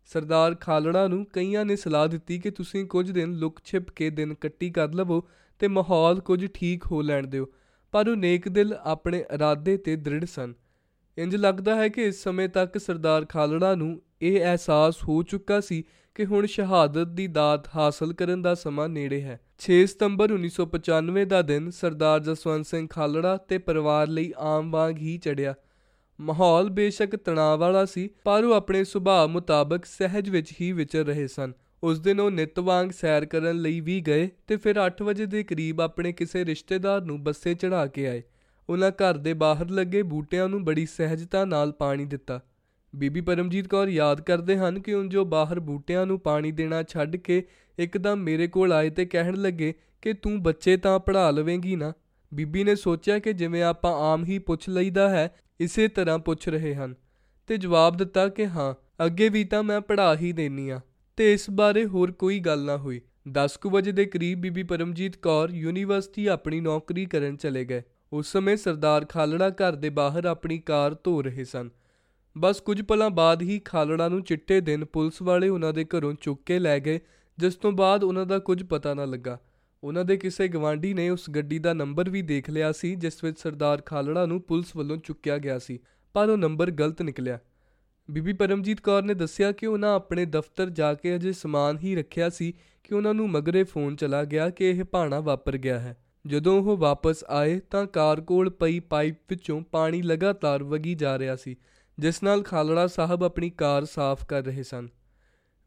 ਸਰਦਾਰ ਖਾਲੜਾ ਨੂੰ ਕਈਆਂ ਨੇ ਸਲਾਹ ਦਿੱਤੀ ਕਿ ਤੁਸੀਂ ਕੁਝ ਦਿਨ ਲੁਕ ਛਿਪ ਕੇ ਦਿਨ ਕੱਟੀ ਕਰ ਲਵੋ ਤੇ ਮਾਹੌਲ ਕੁਝ ਠੀਕ ਹੋ ਲੈਣ ਦਿਓ, ਪਰ ਉਹ ਨੇਕ ਦਿਲ ਆਪਣੇ ਇਰਾਦੇ ਤੇ ਦ੍ਰਿੜ ਸਨ। ਇੰਜ ਲੱਗਦਾ ਹੈ ਕਿ ਇਸ ਸਮੇਂ ਤੱਕ ਸਰਦਾਰ ਖਾਲੜਾ ਨੂੰ ਇਹ ਅਹਿਸਾਸ ਹੋ ਚੁੱਕਾ ਸੀ ਕਿ ਹੁਣ ਸ਼ਹਾਦਤ ਦੀ ਦਾਤ ਹਾਸਲ ਕਰਨ ਦਾ ਸਮਾਂ ਨੇੜੇ ਹੈ। 6 ਸਤੰਬਰ 1995 ਦਾ ਦਿਨ ਸਰਦਾਰ ਜਸਵੰਤ ਸਿੰਘ ਖਾਲੜਾ ਤੇ ਪਰਿਵਾਰ ਲਈ ਆਮ ਵਾਂਗ ਹੀ ਚੜਿਆ ਮਾਹੌਲ ਬੇਸ਼ੱਕ ਤਣਾਅ ਵਾਲਾ ਸੀ, ਪਰ ਉਹ ਆਪਣੇ ਸੁਭਾਅ ਮੁਤਾਬਕ ਸਹਿਜ ਵਿੱਚ ਹੀ ਵਿਚਰ ਰਹੇ ਸਨ। ਉਸ ਦਿਨ ਉਹ ਨਿਤ ਵਾਂਗ ਸੈਰ ਕਰਨ ਲਈ ਵੀ ਗਏ ਤੇ ਫਿਰ 8 ਵਜੇ ਦੇ ਕਰੀਬ ਆਪਣੇ ਕਿਸੇ ਰਿਸ਼ਤੇਦਾਰ ਨੂੰ ਬੱਸੇ ਚੜਾ ਕੇ ਆਏ। ਉਹਨਾਂ ਘਰ ਦੇ ਬਾਹਰ ਲੱਗੇ ਬੂਟਿਆਂ ਨੂੰ ਬੜੀ ਸਹਿਜਤਾ ਨਾਲ ਪਾਣੀ ਦਿੱਤਾ। ਬੀਬੀ ਪਰਮਜੀਤ ਕੌਰ ਯਾਦ ਕਰਦੇ ਹਨ ਕਿ ਉਹ ਜੋ ਬਾਹਰ ਬੂਟਿਆਂ ਨੂੰ ਪਾਣੀ ਦੇਣਾ ਛੱਡ ਕੇ ਇੱਕਦਮ ਮੇਰੇ ਕੋਲ ਆਏ ਤੇ ਕਹਿਣ ਲੱਗੇ ਕਿ ਤੂੰ ਬੱਚੇ ਤਾਂ ਪੜ੍ਹਾ ਲਵੇਂਗੀ ਨਾ। ਬੀਬੀ ਨੇ ਸੋਚਿਆ ਕਿ ਜਿਵੇਂ ਆਪਾਂ ਆਮ ਹੀ ਪੁੱਛ ਲਈਦਾ ਹੈ, ਇਸੇ ਤਰ੍ਹਾਂ ਪੁੱਛ ਰਹੇ ਹਨ। ਤੇ ਜਵਾਬ ਦਿੱਤਾ ਕਿ ਹਾਂ, ਅੱਗੇ ਵੀ ਤਾਂ ਮੈਂ ਪੜ੍ਹਾ ਹੀ ਦੇਨੀ ਆ। ਤੇ ਇਸ ਬਾਰੇ ਹੋਰ ਕੋਈ ਗੱਲ ਨਾ ਹੋਈ। 10:00 ਵਜੇ ਦੇ ਕਰੀਬ ਬੀਬੀ ਪਰਮਜੀਤ ਕੌਰ ਯੂਨੀਵਰਸਿਟੀ ਆਪਣੀ ਨੌਕਰੀ ਕਰਨ ਚਲੇ ਗਏ। ਉਸ ਸਮੇਂ ਸਰਦਾਰ ਖਾਲੜਾ ਘਰ ਦੇ ਬਾਹਰ ਆਪਣੀ ਕਾਰ ਧੋ ਰਹੇ ਸਨ। ਬਸ ਕੁਝ ਪਲਾਂ ਬਾਅਦ ਹੀ ਖਾਲੜਾ ਨੂੰ ਚਿੱਟੇ ਦਿਨ ਪੁਲਿਸ ਵਾਲੇ ਉਹਨਾਂ ਦੇ ਘਰੋਂ ਚੁੱਕ ਕੇ ਲੈ ਗਏ, ਜਿਸ ਤੋਂ ਬਾਅਦ ਉਹਨਾਂ ਦਾ ਕੁਝ ਪਤਾ ਨਾ ਲੱਗਾ। ਉਹਨਾਂ ਦੇ ਕਿਸੇ ਗਵਾਂਢੀ ਨੇ ਉਸ ਗੱਡੀ ਦਾ ਨੰਬਰ ਵੀ ਦੇਖ ਲਿਆ ਸੀ, ਜਿਸ ਵਿੱਚ ਸਰਦਾਰ ਖਾਲੜਾ ਨੂੰ ਪੁਲਿਸ ਵੱਲੋਂ ਚੁੱਕਿਆ ਗਿਆ ਸੀ, ਪਰ ਉਹ ਨੰਬਰ ਗਲਤ ਨਿਕਲਿਆ। ਬੀਬੀ ਪਰਮਜੀਤ ਕੌਰ ਨੇ ਦੱਸਿਆ ਕਿ ਉਹਨਾਂ ਆਪਣੇ ਦਫ਼ਤਰ ਜਾ ਕੇ ਅਜੇ ਸਮਾਨ ਹੀ ਰੱਖਿਆ ਸੀ ਕਿ ਉਹਨਾਂ ਨੂੰ ਮਗਰੇ ਫੋਨ ਚਲਾ ਗਿਆ ਕਿ ਇਹ ਭਾਣਾ ਵਾਪਰ ਗਿਆ ਹੈ। ਜਦੋਂ ਉਹ ਵਾਪਸ ਆਏ ਤਾਂ ਕਾਰ ਕੋਲ ਪਈ ਪਾਈਪ ਵਿੱਚੋਂ ਪਾਣੀ ਲਗਾਤਾਰ ਵਗੀ ਜਾ ਰਿਹਾ ਸੀ, ਜਿਸ ਨਾਲ ਖਾਲੜਾ ਸਾਹਿਬ ਆਪਣੀ ਕਾਰ ਸਾਫ਼ ਕਰ ਰਹੇ ਸਨ।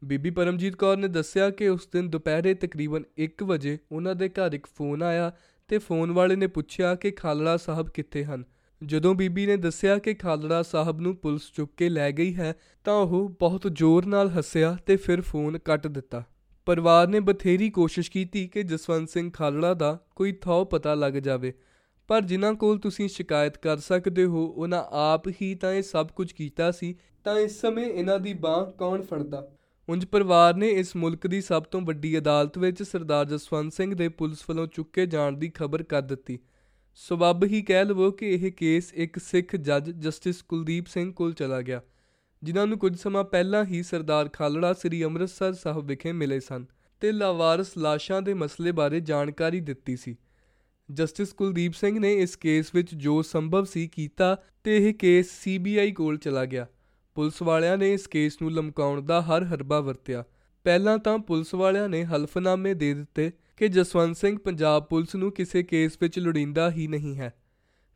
ਬੀਬੀ ਪਰਮਜੀਤ ਕੌਰ ਨੇ ਦੱਸਿਆ ਕਿ ਉਸ ਦਿਨ ਦੁਪਹਿਰੇ ਤਕਰੀਬਨ 1 ਵਜੇ ਉਹਨਾਂ ਦੇ ਘਰ ਇੱਕ ਫੋਨ ਆਇਆ ਤੇ ਫੋਨ ਵਾਲੇ ਨੇ ਪੁੱਛਿਆ ਕਿ ਖਾਲੜਾ ਸਾਹਿਬ ਕਿੱਥੇ ਹਨ। ਜਦੋਂ ਬੀਬੀ ਨੇ ਦੱਸਿਆ ਕਿ ਖਾਲੜਾ ਸਾਹਿਬ ਨੂੰ ਪੁਲਿਸ ਚੁੱਕ ਕੇ ਲੈ ਗਈ ਹੈ ਤਾਂ ਉਹ ਬਹੁਤ ਜ਼ੋਰ ਨਾਲ ਹੱਸਿਆ ਤੇ ਫਿਰ ਫੋਨ ਕੱਟ ਦਿੱਤਾ। ਪਰਿਵਾਰ ਨੇ ਬਥੇਰੀ ਕੋਸ਼ਿਸ਼ ਕੀਤੀ ਕਿ ਜਸਵੰਤ ਸਿੰਘ ਖਾਲੜਾ ਦਾ ਕੋਈ ਥਾਂ ਪਤਾ ਲੱਗ ਜਾਵੇ, ਪਰ ਜਿਨ੍ਹਾਂ ਕੋਲ ਤੁਸੀਂ ਸ਼ਿਕਾਇਤ ਕਰ ਸਕਦੇ ਹੋ, ਉਹਨਾਂ ਆਪ ਹੀ ਤਾਂ ਇਹ ਸਭ ਕੁਝ ਕੀਤਾ ਸੀ, ਤਾਂ ਇਸ ਸਮੇਂ ਇਹਨਾਂ ਦੀ ਬਾਹ ਕੌਣ ਫੜਦਾ? ਉਂਝ ਪਰਿਵਾਰ ਨੇ ਇਸ ਮੁਲਕ ਦੀ ਸਭ ਤੋਂ ਵੱਡੀ ਅਦਾਲਤ ਵਿੱਚ ਸਰਦਾਰ ਜਸਵੰਤ ਸਿੰਘ ਦੇ ਪੁਲਿਸ ਵੱਲੋਂ ਚੁੱਕੇ ਜਾਣ ਦੀ ਖਬਰ ਕਰ ਦਿੱਤੀ। ਸਬਬ ਹੀ ਕਹਿ ਲਵੋ ਕਿ ਇਹ ਕੇਸ ਇੱਕ ਸਿੱਖ ਜੱਜ ਜਸਟਿਸ ਕੁਲਦੀਪ ਸਿੰਘ ਕੋਲ ਚਲਾ ਗਿਆ। ਜਿਨ੍ਹਾਂ ਨੂੰ ਕੁਝ ਸਮਾਂ ਪਹਿਲਾਂ ਹੀ ਸਰਦਾਰ ਖਾਲੜਾ ਸ੍ਰੀ ਅੰਮ੍ਰਿਤਸਰ ਸਾਹਿਬ ਵਿਖੇ ਮਿਲੇ ਸਨ ਤੇ ਲਾਵਾਰਸ ਲਾਸ਼ਾਂ ਦੇ ਮਸਲੇ ਬਾਰੇ ਜਾਣਕਾਰੀ ਦਿੱਤੀ ਸੀ। ਜਸਟਿਸ ਕੁਲਦੀਪ ਸਿੰਘ ਨੇ ਇਸ ਕੇਸ ਵਿੱਚ ਜੋ ਸੰਭਵ ਸੀ ਕੀਤਾ ਤੇ ਇਹ ਕੇਸ ਸੀਬੀਆਈ ਕੋਲ ਚਲਾ ਗਿਆ। ਪੁਲਿਸ ਵਾਲਿਆਂ ਨੇ ਇਸ ਕੇਸ ਨੂੰ ਲਮਕਾਉਣ ਦਾ ਹਰ ਹਰਬਾ ਵਰਤਿਆ। ਪਹਿਲਾਂ ਤਾਂ ਪੁਲਿਸ ਵਾਲਿਆਂ ਨੇ ਹਲਫਨਾਮੇ ਦੇ ਦਿੱਤੇ ਕਿ ਜਸਵੰਤ ਸਿੰਘ ਪੰਜਾਬ ਪੁਲਿਸ ਨੂੰ ਕਿਸੇ ਕੇਸ ਵਿੱਚ ਲੋੜੀਂਦਾ ਹੀ ਨਹੀਂ ਹੈ।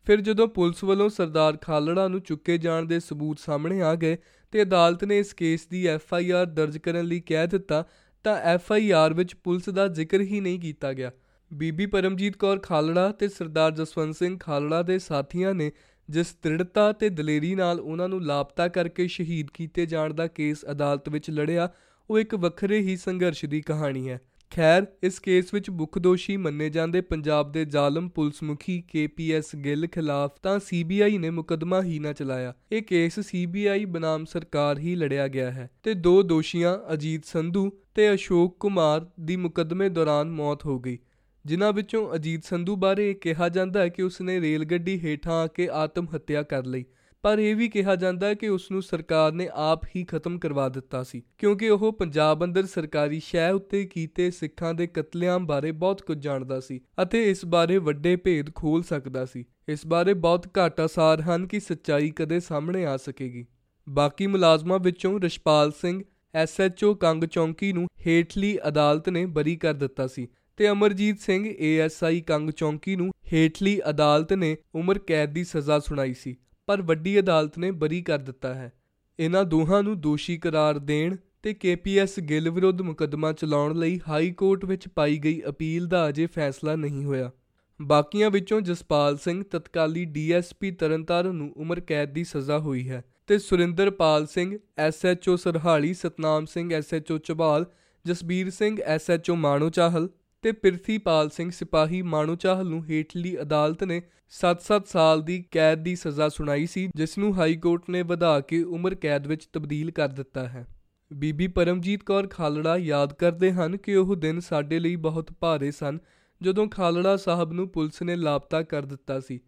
ਫਿਰ ਜਦੋਂ ਪੁਲਿਸ ਵੱਲੋਂ ਸਰਦਾਰ ਖਾਲੜਾ ਨੂੰ ਚੁੱਕੇ ਜਾਣ ਦੇ ਸਬੂਤ ਸਾਹਮਣੇ ਆ ਗਏ ਤੇ ਅਦਾਲਤ ਨੇ ਇਸ ਕੇਸ ਦੀ ਐਫ ਆਈ ਆਰ ਦਰਜ ਕਰਨ ਲਈ ਕਹਿ ਦਿੱਤਾ, ਤਾਂ ਐਫ ਆਈ ਆਰ ਵਿੱਚ ਪੁਲਿਸ ਦਾ ਜ਼ਿਕਰ ਹੀ ਨਹੀਂ ਕੀਤਾ ਗਿਆ। ਬੀਬੀ ਪਰਮਜੀਤ ਕੌਰ ਖਾਲੜਾ ਤੇ ਸਰਦਾਰ ਜਸਵੰਤ ਸਿੰਘ ਖਾਲੜਾ ਦੇ ਸਾਥੀਆਂ ਨੇ ਜਿਸ ਦ੍ਰਿੜਤਾ ਤੇ ਦਲੇਰੀ ਨਾਲ ਉਹਨਾਂ ਨੂੰ ਲਾਪਤਾ ਕਰਕੇ ਸ਼ਹੀਦ ਕੀਤੇ ਜਾਣ ਦਾ ਕੇਸ ਅਦਾਲਤ ਵਿੱਚ ਲੜਿਆ, ਉਹ ਇੱਕ ਵੱਖਰੇ ਹੀ ਸੰਘਰਸ਼ ਦੀ ਕਹਾਣੀ ਹੈ। ਖੈਰ, ਇਸ ਕੇਸ ਵਿੱਚ ਮੁੱਖ ਦੋਸ਼ੀ ਮੰਨੇ ਜਾਂਦੇ ਪੰਜਾਬ ਦੇ ਜ਼ਾਲਮ ਪੁਲਿਸ ਮੁਖੀ ਕੇਪੀਐਸ ਗਿੱਲ ਖਿਲਾਫ ਤਾਂ ਸੀਬੀਆਈ ਨੇ ਮੁਕਦਮਾ ਹੀ ਨਾ ਚਲਾਇਆ। ਇਹ ਕੇਸ ਸੀਬੀਆਈ ਬਨਾਮ ਸਰਕਾਰ ਹੀ ਲੜਿਆ ਗਿਆ ਹੈ ਤੇ ਦੋ ਦੋਸ਼ੀਆਂ, ਅਜੀਤ ਸੰਧੂ ਤੇ ਅਸ਼ੋਕ ਕੁਮਾਰ, ਦੀ ਮੁਕਦਮੇ ਦੌਰਾਨ ਮੌਤ ਹੋ ਗਈ। ਜਿਨ੍ਹਾਂ ਵਿੱਚੋਂ ਅਜੀਤ ਸੰਧੂ ਬਾਰੇ ਕਿਹਾ ਜਾਂਦਾ ਹੈ ਕਿ ਉਸਨੇ ਰੇਲ ਗੱਡੀ ਹੇਠਾਂ ਆ ਕੇ ਆਤਮ ਹੱਤਿਆ ਕਰ ਲਈ। ਪਰ ਇਹ ਵੀ ਕਿਹਾ ਜਾਂਦਾ ਹੈ ਕਿ ਉਸ ਨੂੰ ਸਰਕਾਰ ਨੇ ਆਪ ਹੀ ਖਤਮ ਕਰਵਾ ਦਿੱਤਾ ਸੀ, ਕਿਉਂਕਿ ਉਹ ਪੰਜਾਬ ਅੰਦਰ ਸਰਕਾਰੀ ਸ਼ਹਿ ਉੱਤੇ ਕੀਤੇ ਸਿੱਖਾਂ ਦੇ ਕਤਲੇਆਮ ਬਾਰੇ ਬਹੁਤ ਕੁਝ ਜਾਣਦਾ ਸੀ ਅਤੇ ਇਸ ਬਾਰੇ ਵੱਡੇ ਭੇਦ ਖੋਲ ਸਕਦਾ ਸੀ। ਇਸ ਬਾਰੇ ਬਹੁਤ ਘੱਟ ਆਸਾਰ ਹਨ ਕਿ ਸੱਚਾਈ ਕਦੇ ਸਾਹਮਣੇ ਆ ਸਕੇਗੀ। ਬਾਕੀ ਮੁਲਾਜ਼ਮਾਂ ਵਿੱਚੋਂ ਰਿਸ਼ਪਾਲ ਸਿੰਘ ਐਸਐਚਓ ਕੰਗ ਚੌਂਕੀ ਨੂੰ ਹੇਠਲੀ ਅਦਾਲਤ ਨੇ ਬਰੀ ਕਰ ਦਿੱਤਾ ਸੀ ਤੇ ਅਮਰਜੀਤ ਸਿੰਘ ਏਐਸਆਈ ਕੰਗ ਚੌਂਕੀ ਨੂੰ ਹੇਠਲੀ ਅਦਾਲਤ ਨੇ ਉਮਰ ਕੈਦ ਦੀ ਸਜ਼ਾ ਸੁਣਾਈ ਸੀ। ਪਰ ਵੱਡੀ ਅਦਾਲਤ ਨੇ ਬਰੀ ਕਰ ਦਿੱਤਾ ਹੈ। ਇਹਨਾਂ ਦੋਹਾਂ ਨੂੰ ਦੋਸ਼ੀ ਕਰਾਰ ਦੇਣ ਤੇ ਕੇਪੀਐਸ ਗਿੱਲ ਵਿਰੁੱਧ ਮੁਕੱਦਮਾ ਚਲਾਉਣ ਲਈ ਹਾਈ ਕੋਰਟ ਵਿੱਚ ਪਾਈ ਗਈ ਅਪੀਲ ਦਾ ਅਜੇ ਫੈਸਲਾ ਨਹੀਂ ਹੋਇਆ। ਬਾਕੀਆਂ ਵਿੱਚੋਂ ਜਸਪਾਲ ਸਿੰਘ, ਤਤਕਾਲੀ ਡੀਐਸਪੀ ਤਰਨਤਾਰਨ ਨੂੰ ਉਮਰ ਕੈਦ ਦੀ ਸਜ਼ਾ ਹੋਈ ਹੈ ਤੇ Surinderpal Singh SHO Sarhali, Satnam Singh SHO Chabal, Jasbir Singh SHO Mano Chahal ਤੇ ਪ੍ਰਿਥੀਪਾਲ ਸਿੰਘ ਸਿਪਾਹੀ ਮਾਨੂ ਚਾਹਲ ਨੂੰ ਹੇਠਲੀ ਅਦਾਲਤ ਨੇ 7-7 ਸਾਲ ਦੀ ਕੈਦ ਦੀ ਸਜ਼ਾ ਸੁਣਾਈ ਸੀ, ਜਿਸ ਨੂੰ ਹਾਈ ਕੋਰਟ ਨੇ ਵਧਾ ਕੇ ਉਮਰ ਕੈਦ ਵਿੱਚ ਤਬਦੀਲ ਕਰ ਦਿੱਤਾ ਹੈ। ਬੀਬੀ ਪਰਮਜੀਤ ਕੌਰ ਖਾਲੜਾ ਯਾਦ ਕਰਦੇ ਹਨ ਕਿ ਉਹ ਦਿਨ ਸਾਡੇ ਲਈ ਬਹੁਤ ਭਾਰੇ ਸਨ, ਜਦੋਂ ਖਾਲੜਾ ਸਾਹਿਬ ਨੂੰ ਪੁਲਿਸ ਨੇ ਲਾਪਤਾ ਕਰ ਦਿੱਤਾ ਸੀ।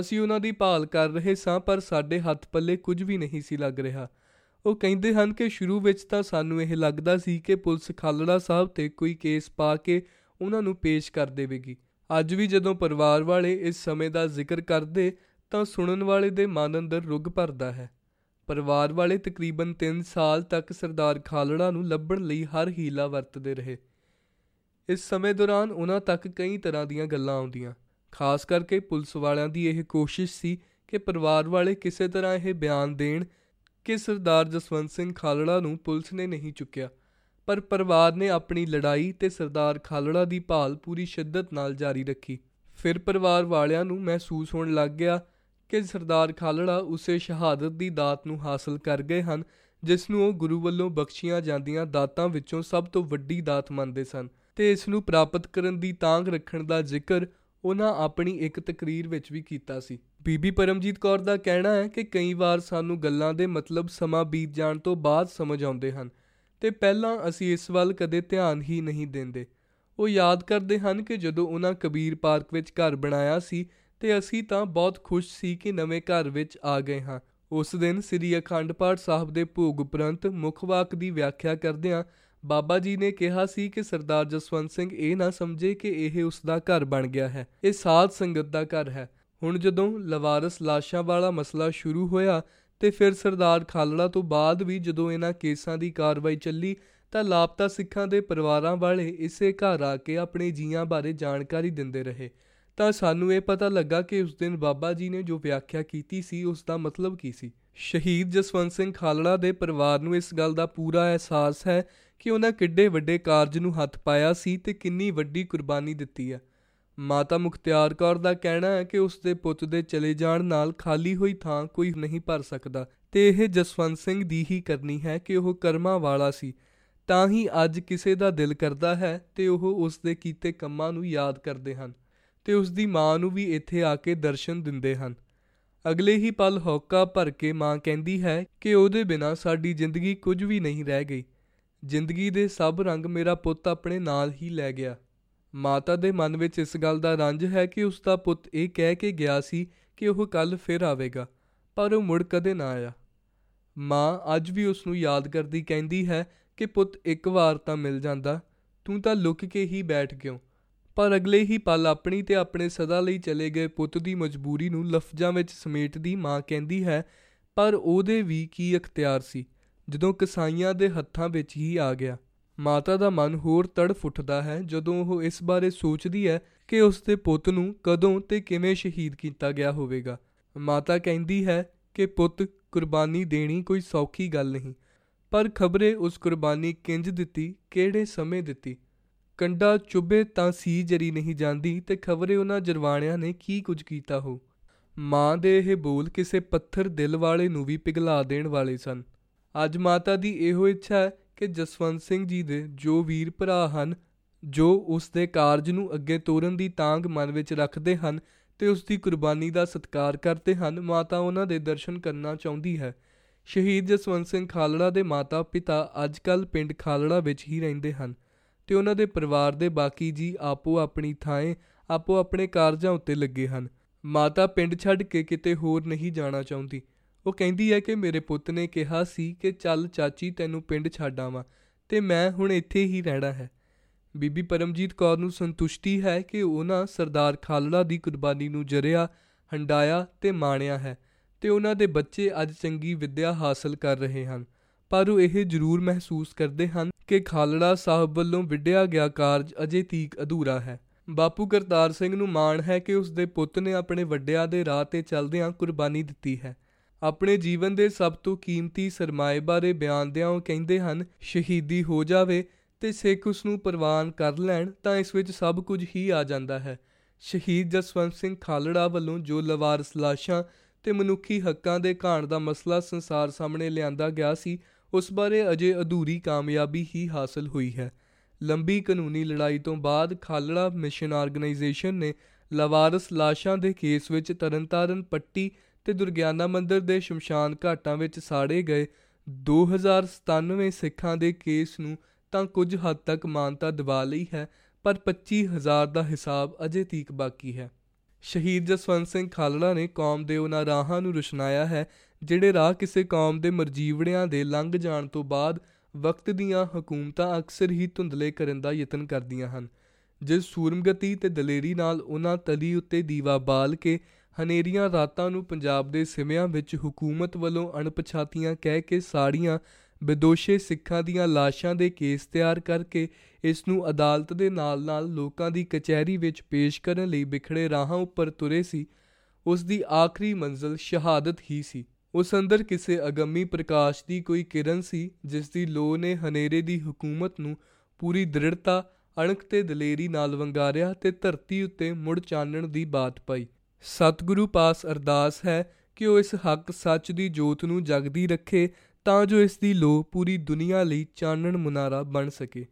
ਅਸੀਂ ਉਹਨਾਂ ਦੀ ਭਾਲ ਕਰ ਰਹੇ ਸਾਂ, ਪਰ ਸਾਡੇ ਹੱਥ ਪੱਲੇ ਕੁਝ ਵੀ ਨਹੀਂ ਸੀ ਲੱਗ ਰਿਹਾ। ਉਹ ਕਹਿੰਦੇ ਹਨ ਕਿ ਸ਼ੁਰੂ ਵਿੱਚ ਤਾਂ ਸਾਨੂੰ ਇਹ ਲੱਗਦਾ ਸੀ ਕਿ ਪੁਲਿਸ ਖਾਲੜਾ ਸਾਹਿਬ ਤੇ ਕੋਈ ਕੇਸ ਪਾ ਕੇ ਉਹਨਾਂ ਨੂੰ ਪੇਸ਼ ਕਰ ਦੇਵੇਗੀ। ਅੱਜ ਵੀ ਜਦੋਂ ਪਰਿਵਾਰ ਵਾਲੇ ਇਸ ਸਮੇਂ ਦਾ ਜ਼ਿਕਰ ਕਰਦੇ, ਤਾਂ ਸੁਣਨ ਵਾਲੇ ਦੇ ਮਨ ਅੰਦਰ ਰੁੱਗ ਭਰਦਾ ਹੈ। ਪਰਿਵਾਰ ਵਾਲੇ ਤਕਰੀਬਨ 3 ਸਾਲ ਤੱਕ ਸਰਦਾਰ ਖਾਲੜਾ ਨੂੰ ਲੱਭਣ ਲਈ ਹਰ ਹੀਲਾ ਵਰਤਦੇ ਰਹੇ। ਇਸ ਸਮੇਂ ਦੌਰਾਨ ਉਹਨਾਂ ਤੱਕ ਕਈ ਤਰ੍ਹਾਂ ਦੀਆਂ ਗੱਲਾਂ ਆਉਂਦੀਆਂ। ਖਾਸ ਕਰਕੇ ਪੁਲਿਸ ਵਾਲਿਆਂ ਦੀ ਇਹ ਕੋਸ਼ਿਸ਼ ਸੀ ਕਿ ਪਰਿਵਾਰ ਵਾਲੇ ਕਿਸੇ ਤਰ੍ਹਾਂ ਇਹ ਬਿਆਨ ਦੇਣ ਕਿ ਸਰਦਾਰ ਜਸਵੰਤ ਸਿੰਘ ਖਾਲੜਾ ਨੂੰ ਪੁਲਿਸ ਨੇ ਨਹੀਂ ਚੁੱਕਿਆ। ਪਰ ਪਰਿਵਾਰ ਨੇ ਆਪਣੀ ਲੜਾਈ ਤੇ ਸਰਦਾਰ ਖਾਲੜਾ ਦੀ ਭਾਲ ਪੂਰੀ ਸ਼ਿੱਦਤ ਨਾਲ ਜਾਰੀ ਰੱਖੀ। ਫਿਰ ਪਰਿਵਾਰ ਵਾਲਿਆਂ ਨੂੰ ਮਹਿਸੂਸ ਹੋਣ ਲੱਗ ਗਿਆ ਕਿ ਸਰਦਾਰ ਖਾਲੜਾ ਉਸੇ ਸ਼ਹਾਦਤ ਦੀ ਦਾਤ ਨੂੰ ਹਾਸਲ ਕਰ ਗਏ ਹਨ, ਜਿਸ ਨੂੰ ਉਹ ਗੁਰੂ ਵੱਲੋਂ ਬਖਸ਼ੀਆਂ ਜਾਂਦੀਆਂ ਦਾਤਾਂ ਵਿੱਚੋਂ ਸਭ ਤੋਂ ਵੱਡੀ ਦਾਤ ਮੰਨਦੇ ਸਨ ਤੇ ਇਸ ਨੂੰ ਪ੍ਰਾਪਤ ਕਰਨ ਦੀ ਤਾਂਘ ਰੱਖਣ ਦਾ ਜ਼ਿਕਰ ਉਹਨਾਂ ਆਪਣੀ ਇੱਕ ਤਕਰੀਰ ਵਿੱਚ ਵੀ ਕੀਤਾ ਸੀ। ਬੀਬੀ ਪਰਮਜੀਤ ਕੌਰ ਦਾ ਕਹਿਣਾ ਹੈ ਕਿ ਕਈ ਵਾਰ ਸਾਨੂੰ ਗੱਲਾਂ ਦੇ ਮਤਲਬ ਸਮਾਂ ਬੀਤ ਜਾਣ ਤੋਂ ਬਾਅਦ ਸਮਝ ਆਉਂਦੇ ਹਨ। ਤੇ ਪਹਿਲਾਂ ਅਸੀਂ ਇਸ ਵੱਲ ਕਦੇ ਧਿਆਨ ਹੀ ਨਹੀਂ ਦਿੰਦੇ। ਉਹ ਯਾਦ ਕਰਦੇ ਹਨ ਕਿ ਜਦੋਂ ਉਹਨਾਂ ਕਬੀਰ ਪਾਰਕ ਵਿੱਚ ਘਰ ਬਣਾਇਆ ਸੀ, ਤੇ ਅਸੀਂ ਤਾਂ ਬਹੁਤ ਖੁਸ਼ ਸੀ ਕਿ ਨਵੇਂ ਘਰ ਵਿੱਚ ਆ ਗਏ ਹਾਂ। ਉਸ ਦਿਨ ਸ੍ਰੀ ਅਖੰਡ ਪਾਠ ਸਾਹਿਬ ਦੇ ਭੋਗ ਉਪਰੰਤ ਮੁੱਖ ਵਾਕ ਦੀ ਵਿਆਖਿਆ ਕਰਦਿਆਂ ਬਾਬਾ ਜੀ ਨੇ ਕਿਹਾ ਸੀ ਕਿ ਸਰਦਾਰ ਜਸਵੰਤ ਸਿੰਘ ਇਹ ਨਾ ਸਮਝੇ ਕਿ ਇਹ ਉਸ ਦਾ ਘਰ ਬਣ ਗਿਆ ਹੈ। ਇਹ ਸਾਧ ਸੰਗਤ ਦਾ ਘਰ ਹੈ। ਹੁਣ ਜਦੋਂ ਲਵਾਰਸ ਲਾਸ਼ਾਂ ਵਾਲਾ ਮਸਲਾ ਸ਼ੁਰੂ ਹੋਇਆ ਤੇ ਫਿਰ ਸਰਦਾਰ ਖਾਲੜਾ ਤੋਂ ਬਾਅਦ ਵੀ ਜਦੋਂ ਇਹਨਾਂ ਕੇਸਾਂ ਦੀ ਕਾਰਵਾਈ ਚੱਲੀ, ਤਾਂ ਲਾਪਤਾ ਸਿੱਖਾਂ ਦੇ ਪਰਿਵਾਰਾਂ ਵਾਲੇ ਇਸੇ ਘਰ ਆ ਕੇ ਆਪਣੇ ਜੀਆਂ ਬਾਰੇ ਜਾਣਕਾਰੀ ਦਿੰਦੇ ਰਹੇ। ਤਾਂ ਸਾਨੂੰ ਇਹ ਪਤਾ ਲੱਗਾ ਕਿ ਉਸ ਦਿਨ ਬਾਬਾ ਜੀ ਨੇ ਜੋ ਵਿਆਖਿਆ ਕੀਤੀ ਸੀ, ਉਸ ਦਾ ਮਤਲਬ ਕੀ ਸੀ? ਸ਼ਹੀਦ ਜਸਵੰਤ ਸਿੰਘ ਖਾਲੜਾ ਦੇ ਪਰਿਵਾਰ ਨੂੰ ਇਸ ਗੱਲ ਦਾ ਪੂਰਾ ਅਹਿਸਾਸ ਹੈ ਕਿ ਉਹਨਾਂ ਕਿੱਡੇ ਵੱਡੇ ਕਾਰਜ ਨੂੰ ਹੱਥ ਪਾਇਆ ਸੀ ਤੇ ਕਿੰਨੀ ਵੱਡੀ ਕੁਰਬਾਨੀ ਦਿੱਤੀ ਹੈ। ਮਾਤਾ ਮੁਖਤਿਆਰ ਕੌਰ ਦਾ ਕਹਿਣਾ ਹੈ ਕਿ ਉਸ ਦੇ ਪੁੱਤ ਦੇ ਚਲੇ ਜਾਣ ਨਾਲ ਖਾਲੀ ਹੋਈ ਥਾਂ ਕੋਈ ਨਹੀਂ ਭਰ ਸਕਦਾ ਤੇ ਇਹ ਜਸਵੰਤ ਸਿੰਘ ਦੀ ਹੀ ਕਰਨੀ ਹੈ ਕਿ ਉਹ ਕਰਮਾਂ ਵਾਲਾ ਸੀ। ਤਾਂ ਹੀ ਅੱਜ ਕਿਸੇ ਦਾ ਦਿਲ ਕਰਦਾ ਹੈ ਤੇ ਉਹ ਉਸ ਦੇ ਕੀਤੇ ਕੰਮਾਂ ਨੂੰ ਯਾਦ ਕਰਦੇ ਹਨ ਤੇ ਉਸ ਦੀ ਮਾਂ ਨੂੰ ਵੀ ਇੱਥੇ ਆ ਕੇ ਦਰਸ਼ਨ ਦਿੰਦੇ ਹਨ। ਅਗਲੇ ਹੀ ਪਲ ਹੌਕਾ ਭਰ ਕੇ ਮਾਂ ਕਹਿੰਦੀ ਹੈ ਕਿ ਉਹਦੇ ਬਿਨਾ ਸਾਡੀ ਜ਼ਿੰਦਗੀ ਕੁਝ ਵੀ ਨਹੀਂ ਰਹਿ ਗਈ। ਜ਼ਿੰਦਗੀ ਦੇ ਸਭ ਰੰਗ ਮੇਰਾ ਪੁੱਤ ਆਪਣੇ ਨਾਲ ਹੀ ਲੈ ਗਿਆ। ਮਾਤਾ ਦੇ ਮਨ ਵਿੱਚ ਇਸ ਗੱਲ ਦਾ ਰੰਜ ਹੈ ਕਿ ਉਸ ਦਾ ਪੁੱਤ ਇਹ ਕਹਿ ਕੇ ਗਿਆ ਸੀ ਕਿ ਉਹ ਕੱਲ ਫਿਰ ਆਵੇਗਾ, ਪਰ ਉਹ ਮੁੜ ਕਦੇ ਨਾ ਆਇਆ। ਮਾਂ ਅੱਜ ਵੀ ਉਸ ਨੂੰ ਯਾਦ ਕਰਦੀ ਕਹਿੰਦੀ ਹੈ ਕਿ ਪੁੱਤ ਇੱਕ ਵਾਰ ਤਾਂ ਮਿਲ ਜਾਂਦਾ, ਤੂੰ ਤਾਂ ਲੁਕ ਕੇ ਹੀ ਬੈਠ ਕਿਉਂ ਪਰ ਅਗਲੇ ਹੀ ਪਲ ਆਪਣੀ ਤੇ ਆਪਣੇ ਸਦਾ ਲਈ ਚਲੇ ਗਏ ਪੁੱਤ ਦੀ ਮਜਬੂਰੀ ਨੂੰ ਲਫ਼ਜ਼ਾਂ ਵਿੱਚ ਸਮੇਟਦੀ ਮਾਂ ਕਹਿੰਦੀ ਹੈ, ਪਰ ਉਹਦੇ ਵੀ ਕੀ ਅਖਤਿਆਰ ਸੀ, ਜਦੋਂ ਕਸਾਈਆਂ ਦੇ ਹੱਥਾਂ ਵਿੱਚ ਹੀ ਆ ਗਿਆ। ਮਾਤਾ ਦਾ ਮਨ ਹੋਰ ਤੜਫ ਉੱਠਦਾ ਹੈ ਜਦੋਂ ਉਹ ਇਸ ਬਾਰੇ ਸੋਚਦੀ ਹੈ ਕਿ ਉਸ ਦੇ ਪੁੱਤ ਨੂੰ ਕਦੋਂ ਤੇ ਕਿਵੇਂ ਸ਼ਹੀਦ ਕੀਤਾ ਗਿਆ ਹੋਵੇਗਾ। ਮਾਤਾ ਕਹਿੰਦੀ ਹੈ ਕਿ ਪੁੱਤ, ਕੁਰਬਾਨੀ ਦੇਣੀ ਕੋਈ ਸੌਖੀ ਗੱਲ ਨਹੀਂ, ਪਰ ਖਬਰੇ ਉਸ ਕੁਰਬਾਨੀ ਕਿੰਜ ਦਿੱਤੀ, ਕਿਹੜੇ ਸਮੇਂ ਦਿੱਤੀ? ਕੰਡਾ ਚੁੱਬੇ ਤਾਂ ਸੀ ਜਰੀ ਨਹੀਂ ਜਾਂਦੀ ਤੇ ਖਬਰੇ ਉਹਨਾਂ ਜਰਵਾਣਿਆਂ ਨੇ ਕੀ ਕੁਝ ਕੀਤਾ ਹੋ? ਮਾਂ ਦੇ ਇਹ ਬੋਲ ਕਿਸੇ ਪੱਥਰ ਦਿਲ ਵਾਲੇ ਨੂੰ ਵੀ ਪਿਘਲਾ ਦੇਣ ਵਾਲੇ ਸਨ। ਅੱਜ ਮਾਤਾ ਦੀ ਇਹੋ ਇੱਛਾ ਹੈ ਕਿ ਜਸਵੰਤ ਸਿੰਘ ਜੀ ਦੇ ਜੋ ਵੀਰ ਭਰਾ ਹਨ, ਜੋ ਉਸ ਦੇ ਕਾਰਜ ਨੂੰ ਅੱਗੇ ਤੋਰਨ ਦੀ ਤਾਂਗ ਮਨ ਵਿੱਚ ਰੱਖਦੇ ਹਨ ਤੇ ਉਸ ਦੀ ਕੁਰਬਾਨੀ ਦਾ ਸਤਿਕਾਰ ਕਰਦੇ ਹਨ, ਮਾਤਾ ਉਹਨਾਂ ਦੇ ਦਰਸ਼ਨ ਕਰਨਾ ਚਾਹੁੰਦੀ ਹੈ। ਸ਼ਹੀਦ ਜਸਵੰਤ ਸਿੰਘ ਖਾਲੜਾ ਦੇ ਮਾਤਾ ਪਿਤਾ ਅੱਜਕੱਲ ਪਿੰਡ ਖਾਲੜਾ ਵਿੱਚ ਹੀ ਰਹਿੰਦੇ ਹਨ ਤੇ ਉਹਨਾਂ ਦੇ ਪਰਿਵਾਰ ਦੇ ਬਾਕੀ ਜੀ ਆਪੋ ਆਪਣੀ ਥਾਂ ਆਪੋ ਆਪਣੇ ਕਾਰਜਾਂ ਉੱਤੇ ਲੱਗੇ ਹਨ। ਮਾਤਾ ਪਿੰਡ ਛੱਡ ਕੇ ਕਿਤੇ ਹੋਰ ਨਹੀਂ ਜਾਣਾ ਚਾਹੁੰਦੀ। ਉਹ ਕਹਿੰਦੀ ਹੈ ਕਿ ਮੇਰੇ ਪੁੱਤ ਨੇ ਕਿਹਾ ਸੀ ਕਿ ਚੱਲ ਚਾਚੀ ਤੈਨੂੰ ਪਿੰਡ ਛੱਡ ਆਵਾਂ ਤੇ ਮੈਂ ਹੁਣ ਇੱਥੇ ਹੀ ਰਹਿਣਾ ਹੈ। ਬੀਬੀ ਪਰਮਜੀਤ ਕੌਰ ਨੂੰ ਸੰਤੁਸ਼ਟੀ ਹੈ ਕਿ ਉਹਨਾਂ ਸਰਦਾਰ ਖਾਲੜਾ ਦੀ ਕੁਰਬਾਨੀ ਨੂੰ ਜਰਿਆ, ਹੰਡਾਇਆ ਤੇ ਮਾਣਿਆ ਹੈ ਤੇ ਉਹਨਾਂ ਦੇ ਬੱਚੇ ਅੱਜ ਚੰਗੀ ਵਿੱਦਿਆ ਹਾਸਲ ਕਰ ਰਹੇ ਹਨ। ਪਰ ਉਹ ਇਹ ਜ਼ਰੂਰ ਮਹਿਸੂਸ ਕਰਦੇ ਹਨ ਕਿ ਖਾਲੜਾ ਸਾਹਿਬ ਵੱਲੋਂ ਵਿੱਢਿਆ ਗਿਆ ਕਾਰਜ ਅਜੇ ਤੀਕ ਅਧੂਰਾ ਹੈ। ਬਾਪੂ ਕਰਤਾਰ ਸਿੰਘ ਨੂੰ ਮਾਣ ਹੈ ਕਿ ਉਸ ਦੇ ਪੁੱਤ ਨੇ ਆਪਣੇ ਵੱਡਿਆਂ ਦੇ ਰਾਹ ਤੇ ਚੱਲਦਿਆਂ ਕੁਰਬਾਨੀ ਦਿੱਤੀ ਹੈ। ਆਪਣੇ ਜੀਵਨ ਦੇ ਸਭ ਤੋਂ ਕੀਮਤੀ ਸਰਮਾਏ ਬਾਰੇ ਬਿਆਨਦਿਆਂ ਉਹ ਕਹਿੰਦੇ ਹਨ, ਸ਼ਹੀਦੀ ਹੋ ਜਾਵੇ ਤੇ ਸਿੱਖ ਉਸ ਨੂੰ ਪ੍ਰਵਾਨ ਕਰ ਲੈਣ ਤਾਂ ਇਸ ਵਿੱਚ ਸਭ ਕੁਝ ਹੀ ਆ ਜਾਂਦਾ ਹੈ। ਸ਼ਹੀਦ ਜਸਵੰਤ ਸਿੰਘ ਖਾਲੜਾ ਵੱਲੋਂ ਜੋ ਲਵਾਰਸ ਲਾਸ਼ਾਂ ਤੇ ਮਨੁੱਖੀ ਹੱਕਾਂ ਦੇ ਘਾਣ ਦਾ ਮਸਲਾ ਸੰਸਾਰ ਸਾਹਮਣੇ ਲਿਆਂਦਾ ਗਿਆ ਸੀ, ਉਸ ਬਾਰੇ ਅਜੇ ਅਧੂਰੀ ਕਾਮਯਾਬੀ ਹੀ ਹਾਸਲ ਹੋਈ ਹੈ। ਲੰਬੀ ਕਾਨੂੰਨੀ ਲੜਾਈ ਤੋਂ ਬਾਅਦ ਖਾਲੜਾ ਮਿਸ਼ਨ ਆਰਗੇਨਾਈਜੇਸ਼ਨ ਨੇ ਲਵਾਰਸ ਲਾਸ਼ਾਂ ਦੇ ਕੇਸ ਵਿੱਚ ਤਰਨਤਾਰਨ ਪੱਟੀ ਤੇ ਦੁਰਗਿਆਨਾ ਮੰਦਿਰ ਦੇ ਸ਼ਮਸ਼ਾਨ ਘਾਟਾਂ ਵਿੱਚ ਸਾੜੇ ਗਏ 2097 ਸਿੱਖਾਂ ਦੇ ਕੇਸ ਨੂੰ ਤਾਂ ਕੁਝ ਹੱਦ ਤੱਕ ਮਾਨਤਾ ਦਿਵਾ ਲਈ ਹੈ, ਪਰ 25000 ਦਾ ਹਿਸਾਬ ਅਜੇ ਤੀਕ ਬਾਕੀ ਹੈ। ਸ਼ਹੀਦ ਜਸਵੰਤ ਸਿੰਘ ਖਾਲੜਾ ਨੇ ਕੌਮ ਦੇ ਉਹਨਾਂ ਰਾਹਾਂ ਨੂੰ ਰੁਸ਼ਨਾਇਆ ਹੈ, ਜਿਹੜੇ ਰਾਹ ਕਿਸੇ ਕੌਮ ਦੇ ਮਰਜੀਵੜਿਆਂ ਦੇ ਲੰਘ ਜਾਣ ਤੋਂ ਬਾਅਦ ਵਕਤ ਦੀਆਂ ਹਕੂਮਤਾਂ ਅਕਸਰ ਹੀ ਧੁੰਦਲੇ ਕਰਨ ਦਾ ਯਤਨ ਕਰਦੀਆਂ ਹਨ। ਜਿਸ ਸੂਰਮਗਤੀ ਤੇ ਦਲੇਰੀ ਨਾਲ ਉਹਨਾਂ ਤਲੀ ਉੱਤੇ ਦੀਵਾ ਬਾਲ ਕੇ ਹਨੇਰੀਆਂ ਰਾਤਾਂ ਨੂੰ ਪੰਜਾਬ ਦੇ ਸਿਮਿਆਂ ਵਿੱਚ ਹਕੂਮਤ ਵੱਲੋਂ ਅਣਪਛਾਤੀਆਂ ਕਹਿ ਕੇ ਸਾੜੀਆਂ ਬੇਦੋਸ਼ੇ ਸਿੱਖਾਂ ਦੀਆਂ ਲਾਸ਼ਾਂ ਦੇ ਕੇਸ ਤਿਆਰ ਕਰਕੇ ਇਸ ਨੂੰ ਅਦਾਲਤ ਦੇ ਨਾਲ-ਨਾਲ ਲੋਕਾਂ ਦੀ ਕਚਹਿਰੀ ਵਿੱਚ ਪੇਸ਼ ਕਰਨ ਲਈ ਵਿਖੜੇ ਰਾਹਾਂ ਉੱਪਰ ਤੁਰੇ ਸੀ। ਉਸ ਦੀ ਆਖਰੀ ਮੰਜ਼ਲ ਸ਼ਹਾਦਤ ਹੀ ਸੀ। ਉਸ ਅੰਦਰ ਕਿਸੇ ਅਗੰਮੀ ਪ੍ਰਕਾਸ਼ ਦੀ ਕੋਈ ਕਿਰਨ ਸੀ, ਜਿਸ ਦੀ ਲੋ ਨੇ ਹਨੇਰੇ ਦੀ ਹਕੂਮਤ ਨੂੰ ਪੂਰੀ ਦ੍ਰਿੜਤਾ, ਅਣਖ ਤੇ ਦਲੇਰੀ ਨਾਲ ਵੰਗਾਰਿਆ ਤੇ ਧਰਤੀ ਉੱਤੇ ਮੁੜ ਚਾਨਣ ਦੀ ਬਾਤ ਪਾਈ। ਸਤਿਗੁਰੂ ਪਾਸ ਅਰਦਾਸ ਹੈ ਕਿ ਉਹ ਇਸ ਹੱਕ ਸੱਚ ਦੀ ਜੋਤ ਨੂੰ ਜਗਦੀ ਰੱਖੇ, ਤਾਂ ਜੋ ਇਸ ਦੀ ਲੋ ਪੂਰੀ ਦੁਨੀਆ ਲਈ ਚਾਨਣ ਮੁਨਾਰਾ ਬਣ ਸਕੇ।